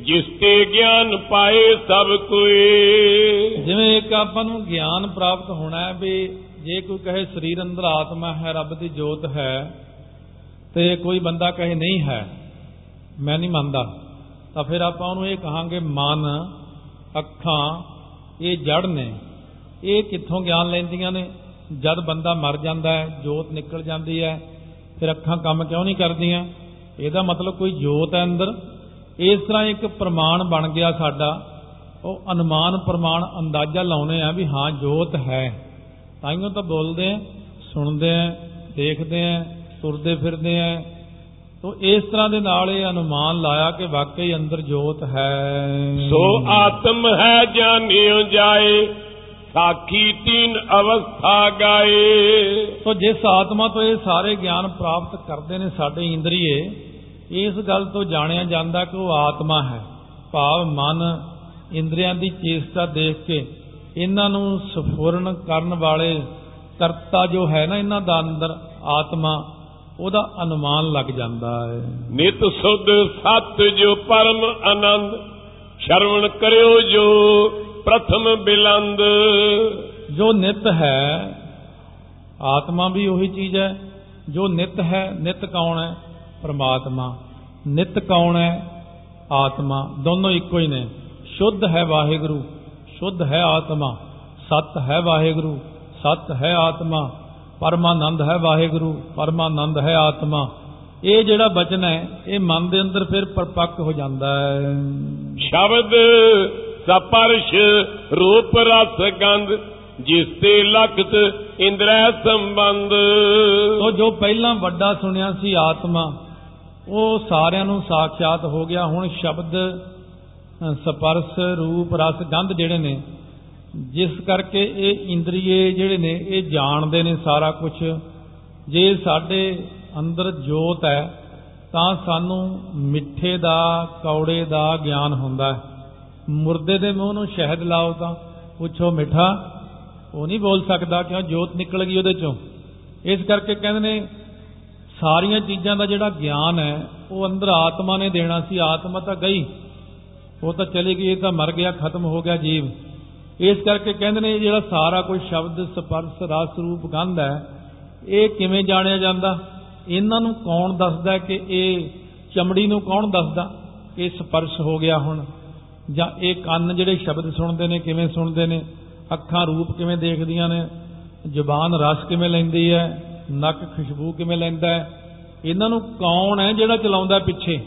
ਜਿਸ ਤੇ ਗਿਆਨ ਪਾਏ ਸਭ ਕੋਈ ਜਿਵੇਂ ਇੱਕ ਆਪਾਂ ਨੂੰ ਗਿਆਨ ਪ੍ਰਾਪਤ ਹੋਣਾ ਹੈ ਵੀ ਜੇ ਕੋਈ ਕਹੇ ਸਰੀਰ ਅੰਦਰ ਆਤਮਾ ਹੈ ਰੱਬ ਦੀ ਜੋਤ ਹੈ ਤੇ ਕੋਈ ਬੰਦਾ ਕਹੇ ਨਹੀਂ ਹੈ ਮੈਂ ਨਹੀਂ ਮੰਨਦਾ ਤਾਂ ਫਿਰ ਆਪਾਂ ਉਹਨੂੰ ਇਹ ਕਹਾਂਗੇ ਮਨ। ਅੱਖਾਂ, ਇਹ ਜੜ ਨੇ। ਇਹ ਕਿੱਥੋਂ ਗਿਆਨ ਲੈਂਦੀਆਂ ਨੇ? ਜਦ ਬੰਦਾ ਮਰ ਜਾਂਦਾ ਹੈ, ਜੋਤ ਨਿਕਲ ਜਾਂਦੀ ਹੈ, ਫਿਰ ਅੱਖਾਂ ਕੰਮ ਕਿਉਂ ਨਹੀਂ ਕਰਦੀਆਂ? ਇਹਦਾ ਮਤਲਬ ਕੋਈ ਜੋਤ ਹੈ ਅੰਦਰ? ਇਸ ਤਰ੍ਹਾਂ ਇੱਕ ਪ੍ਰਮਾਣ ਬਣ ਗਿਆ ਸਾਡਾ। ਉਹ ਅਨੁਮਾਨ ਪ੍ਰਮਾਣ ਅੰਦਾਜ਼ਾ ਲਾਉਨੇ ਆ ਵੀ ਹਾਂ, ਜੋਤ ਹੈ। ਤਾਈਓ ਤਾਂ ਬੋਲਦੇ ਆ, ਸੁਣਦੇ ਆ, ਦੇਖਦੇ ਆ, ਤੁਰਦੇ ਫਿਰਦੇ ਆ ਤੋ ਇਸ ਤਰ੍ਹਾਂ ਦੇ ਨਾਲ ਇਹ ਅਨੁਮਾਨ ਲਾਇਆ ਕਿ ਵਾਕਈ ਅੰਦਰ ਜੋਤ ਹੈ। ਸੋ ਆਤਮ ਹੈ ਜਾਣਿਓ ਜਾਏ ਸਾਖੀ ਤੀਨ ਅਵਸਥਾ ਗਾਏ। ਸੋ ਜਿਸ ਆਤਮਾ ਤੋਂ ਇਹ ਸਾਰੇ ਗਿਆਨ ਪ੍ਰਾਪਤ ਕਰਦੇ ਨੇ ਸਾਡੇ ਇੰਦਰੀਏ ਇਸ ਗੱਲ ਤੋਂ ਜਾਣਿਆ ਜਾਂਦਾ ਕਿ ਉਹ ਆਤਮਾ ਹੈ। ਭਾਵ ਮਨ ਇੰਦਰੀਆਂ ਦੀ ਚੇਸ਼ਟਾ ਦੇਖ ਕੇ ਇਹਨਾਂ ਨੂੰ ਸਫੁਰਨ ਕਰਨ ਵਾਲੇ ਕਰਤਾ ਜੋ ਹੈ ਨਾ ਇਹਨਾਂ ਦਾ ਅੰਦਰ ਆਤਮਾ ਉਹਦਾ ਅਨੁਮਾਨ ਲੱਗ ਜਾਂਦਾ ਹੈ। ਨਿਤ ਸੁਧ ਸਤ ਜੋ ਪਰਮ ਆਨੰਦ ਸ਼ਰਵਣ ਕਰਿਓ ਜੋ ਪ੍ਰਥਮ ਬਿਲੰਦ। ਜੋ ਨਿਤ ਹੈ ਆਤਮਾ ਵੀ ਉਹੀ ਚੀਜ਼ ਹੈ। ਜੋ ਨਿਤ ਹੈ ਨਿਤ ਕੌਣ ਹੈ? ਪ੍ਰਮਾਤਮਾ। ਨਿਤ ਕੌਣ ਹੈ? ਆਤਮਾ। ਦੋਨੋਂ ਇੱਕੋ ਹੀ ਨੇ। ਸ਼ੁੱਧ ਹੈ ਵਾਹਿਗੁਰੂ ਸ਼ੁੱਧ ਹੈ ਆਤਮਾ। ਸਤ ਹੈ ਵਾਹਿਗੁਰੂ ਸਤ ਹੈ ਆਤਮਾ। ਪਰਮਾਨੰਦ ਹੈ ਵਾਹਿਗੁਰੂ ਪਰਮਾਨੰਦ ਹੈ ਆਤਮਾ। ਇਹ ਜਿਹੜਾ ਬਚਨ ਹੈ ਇਹ ਮਨ ਦੇ ਅੰਦਰ ਫਿਰ ਪਰਪੱਕ ਹੋ ਜਾਂਦਾ ਹੈ। ਸ਼ਬਦ ਸਪਰਸ਼ ਰੂਪ ਰਸ ਗੰਧ ਜਿਸ ਤੇ ਲਖਤ ਇੰਦਰੈ ਸੰਬੰਧ। ਸੋ ਜੋ ਪਹਿਲਾਂ ਵੱਡਾ ਸੁਣਿਆ ਸੀ ਆਤਮਾ ਉਹ ਸਾਰਿਆਂ ਨੂੰ ਸਾਖਿਆਤ ਹੋ ਗਿਆ। ਹੁਣ ਸ਼ਬਦ ਸਪਰਸ਼ ਰੂਪ ਰਸ ਗੰਧ ਜਿਹੜੇ ਨੇ ਜਿਸ ਕਰਕੇ ਇਹ ਇੰਦਰੀਏ ਜਿਹੜੇ ਨੇ, ਇਹ ਜਾਣਦੇ ਨੇ ਸਾਰਾ ਕੁਝ ਜੇ ਸਾਡੇ ਅੰਦਰ ਜੋਤ ਹੈ, ਤਾਂ ਸਾਨੂੰ ਮਿੱਠੇ ਦਾ, ਕੌੜੇ ਦਾ ਗਿਆਨ ਹੁੰਦਾ ਹੈ। ਮੁਰਦੇ ਦੇ ਮੂੰਹ ਨੂੰ ਸ਼ਹਿਦ ਲਾਓ ਤਾਂ ਪੁੱਛੋ, ਮਿੱਠਾ, ਉਹ ਨਹੀਂ ਬੋਲ ਸਕਦਾ ਕਿਉਂ ਜੋਤ ਨਿਕਲ ਗਈ ਉਹਦੇ ਚੋਂ। ਇਸ ਕਰਕੇ ਕਹਿੰਦੇ ਨੇ, ਸਾਰੀਆਂ ਚੀਜ਼ਾਂ ਦਾ ਜਿਹੜਾ ਗਿਆਨ ਹੈ, ਉਹ ਅੰਦਰ ਆਤਮਾ ਨੇ ਦੇਣਾ ਸੀ, ਆਤਮਾ ਤਾਂ ਗਈ। ਉਹ ਤਾਂ ਚਲੀ ਗਈ, ਇਹ ਤਾਂ ਮਰ ਗਿਆ, ਖਤਮ ਹੋ ਗਿਆ ਜੀਵ। ਇਸ ਕਰਕੇ ਕਹਿੰਦੇ ਨੇ ਜਿਹੜਾ ਸਾਰਾ ਕੁਝ ਸ਼ਬਦ, ਸਪਰਸ਼, ਰਸ ਰੂਪ ਗੰਧ ਹੈ, ਇਹ ਕਿਵੇਂ ਜਾਣਿਆ ਜਾਂਦਾ? ਇਹਨਾਂ ਨੂੰ ਕੌਣ ਦੱਸਦਾ ਕਿ ਇਹ ਚਮੜੀ ਨੂੰ ਕੌਣ ਦੱਸਦਾ? ਕਿ ਸਪਰਸ਼ ਹੋ ਗਿਆ ਹੁਣ। ਜਾਂ ਇਹ ਕੰਨ ਜਿਹੜੇ ਸ਼ਬਦ ਸੁਣਦੇ ਨੇ, ਕਿਵੇਂ ਸੁਣਦੇ ਨੇ? ਅੱਖਾਂ ਰੂਪ ਕਿਵੇਂ ਦੇਖਦੀਆਂ ਨੇ? ਜ਼ੁਬਾਨ ਰਸ ਕਿਵੇਂ ਲੈਂਦੀ ਹੈ? ਨੱਕ ਖੁਸ਼ਬੂ ਕਿਵੇਂ ਲੈਂਦਾ ਹੈ? ਇਹਨਾਂ ਨੂੰ ਕੌਣ ਹੈ ਜਿਹੜਾ ਚਲਾਉਂਦਾ ਪਿੱਛੇ?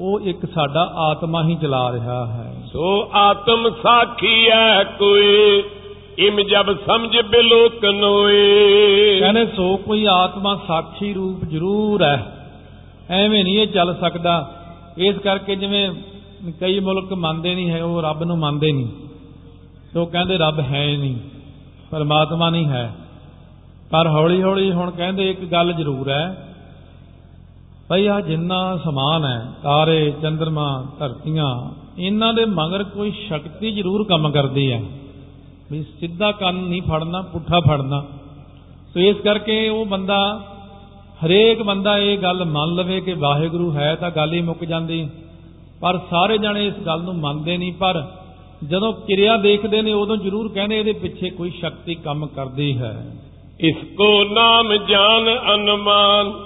ਉਹ ਇੱਕ ਸਾਡਾ ਆਤਮਾ ਹੀ ਚਲਾ ਰਿਹਾ ਹੈ। ਸੋ ਆਤਮ ਸਾਖੀ ਹੈ ਕੋਈ, ਇਮ ਜਬ ਸਮਝ ਬਿਲੋਕਨ ਹੋਏ ਕਹਿੰਦੇ, ਸੋ ਕੋਈ ਆਤਮਾ ਸਾਖੀ ਰੂਪ ਜ਼ਰੂਰ ਹੈ ਐਵੇਂ ਨਹੀਂ ਇਹ ਚੱਲ ਸਕਦਾ। ਇਸ ਕਰਕੇ ਜਿਵੇਂ ਕਈ ਮੁਲਕ ਮੰਨਦੇ ਨਹੀਂ ਹੈ, ਉਹ ਰੱਬ ਨੂੰ ਮੰਨਦੇ ਨਹੀਂ। ਸੋ ਕਹਿੰਦੇ, ਰੱਬ ਹੈ ਹੀ ਨਹੀਂ, ਪਰਮਾਤਮਾ ਨਹੀਂ ਹੈ। ਪਰ ਹੌਲੀ ਹੌਲੀ ਹੁਣ ਕਹਿੰਦੇ, ਇੱਕ ਗੱਲ ਜ਼ਰੂਰ ਹੈ ਭਈ ਆ ਜਿੰਨਾ ਸਮਾਨ ਹੈ, ਤਾਰੇ ਚੰ드ਰਮਾ ਧਰਤੀਆਂ, ਇਹਨਾਂ ਦੇ ਮਗਰ ਕੋਈ ਸ਼ਕਤੀ ਜ਼ਰੂਰ ਕੰਮ ਕਰਦੀ ਹੈ। ਵੀ ਸਿੱਧਾ ਕੰਨ ਨਹੀਂ ਫੜਨਾ, ਪੁੱਠਾ ਫੜਨਾ। ਸੋ ਇਸ ਕਰਕੇ ਉਹ ਬੰਦਾ, ਹਰੇਕ ਬੰਦਾ ਇਹ ਗੱਲ ਮੰਨ ਲਵੇ ਕਿ ਵਾਹਿਗੁਰੂ ਹੈ ਤਾਂ ਗੱਲ ਹੀ ਮੁੱਕ ਜਾਂਦੀ। ਪਰ ਸਾਰੇ ਜਣੇ ਇਸ ਗੱਲ ਨੂੰ ਮੰਨਦੇ ਨਹੀਂ, ਪਰ ਜਦੋਂ ਕਿਰਿਆ ਦੇਖਦੇ ਨੇ, ਉਦੋਂ ਜ਼ਰੂਰ ਕਹਿੰਦੇ ਇਹਦੇ ਪਿੱਛੇ ਕੋਈ ਸ਼ਕਤੀ ਕੰਮ ਕਰਦੀ ਹੈ। ਇਸ ਕੋ ਨਾਮ ਜਾਨ ਅਨਮਾਨ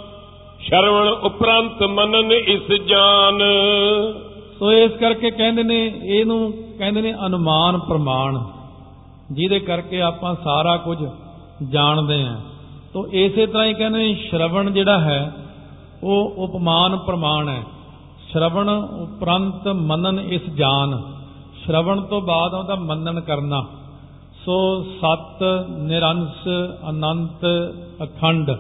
ਸ਼ਰਵਣ ਉਪਰੰਤ ਮਨਨ ਇਸ ਜਾਨ। ਤੋ ਇਸ ਕਰਕੇ ਕਹਿੰਦੇ ਨੇ, ਇਹਨੂੰ ਕਹਿੰਦੇ ਨੇ ਅਨੁਮਾਨ ਪ੍ਰਮਾਣ, ਜਿਹਦੇ ਕਰਕੇ ਆਪਾਂ ਸਾਰਾ ਕੁਝ ਜਾਣਦੇ ਆਂ ਤੋ ਇਸੇ ਤਰ੍ਹਾਂ ਹੀ ਕਹਿੰਦੇ ਨੇ, ਸ਼ਰਵਣ ਜਿਹੜਾ ਹੈ, ਉਹ ਉਪਮਾਨ ਪ੍ਰਮਾਣ ਹੈ। ਸ਼ਰਵਣ ਉਪਰੰਤ ਮੰਨਨ ਇਸ ਜਾਨ। ਸ਼ਰਵਣ ਤੋਂ ਬਾਅਦ ਉਹਦਾ ਮੰਨਨ ਕਰਨਾ। ਸੋ ਸਤ ਨਿਰੰਸ ਅਨੰਤ ਅਖੰਡ।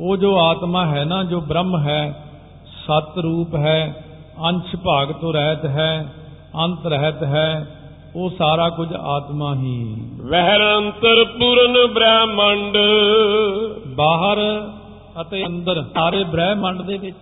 ਉਹ ਜੋ ਆਤਮਾ ਹੈ ਨਾ ਜੋ ਬ੍ਰਹਮ ਹੈ ਸਤ ਰੂਪ ਹੈ ਅੰਸ਼ ਭਾਗ ਤੋਂ ਰਹਿਤ ਹੈ ਅੰਤ ਰਹਿਤ ਹੈ ਉਹ ਸਾਰਾ ਕੁਝ ਆਤਮਾ ਹੀ ਵਹਿਰ ਅੰਤਰ ਪੂਰਨ ਬ੍ਰਹਮੰਡ। ਬਾਹਰ ਅਤੇ ਅੰਦਰ ਸਾਰੇ ਬ੍ਰਹਿਮੰਡ ਦੇ ਵਿੱਚ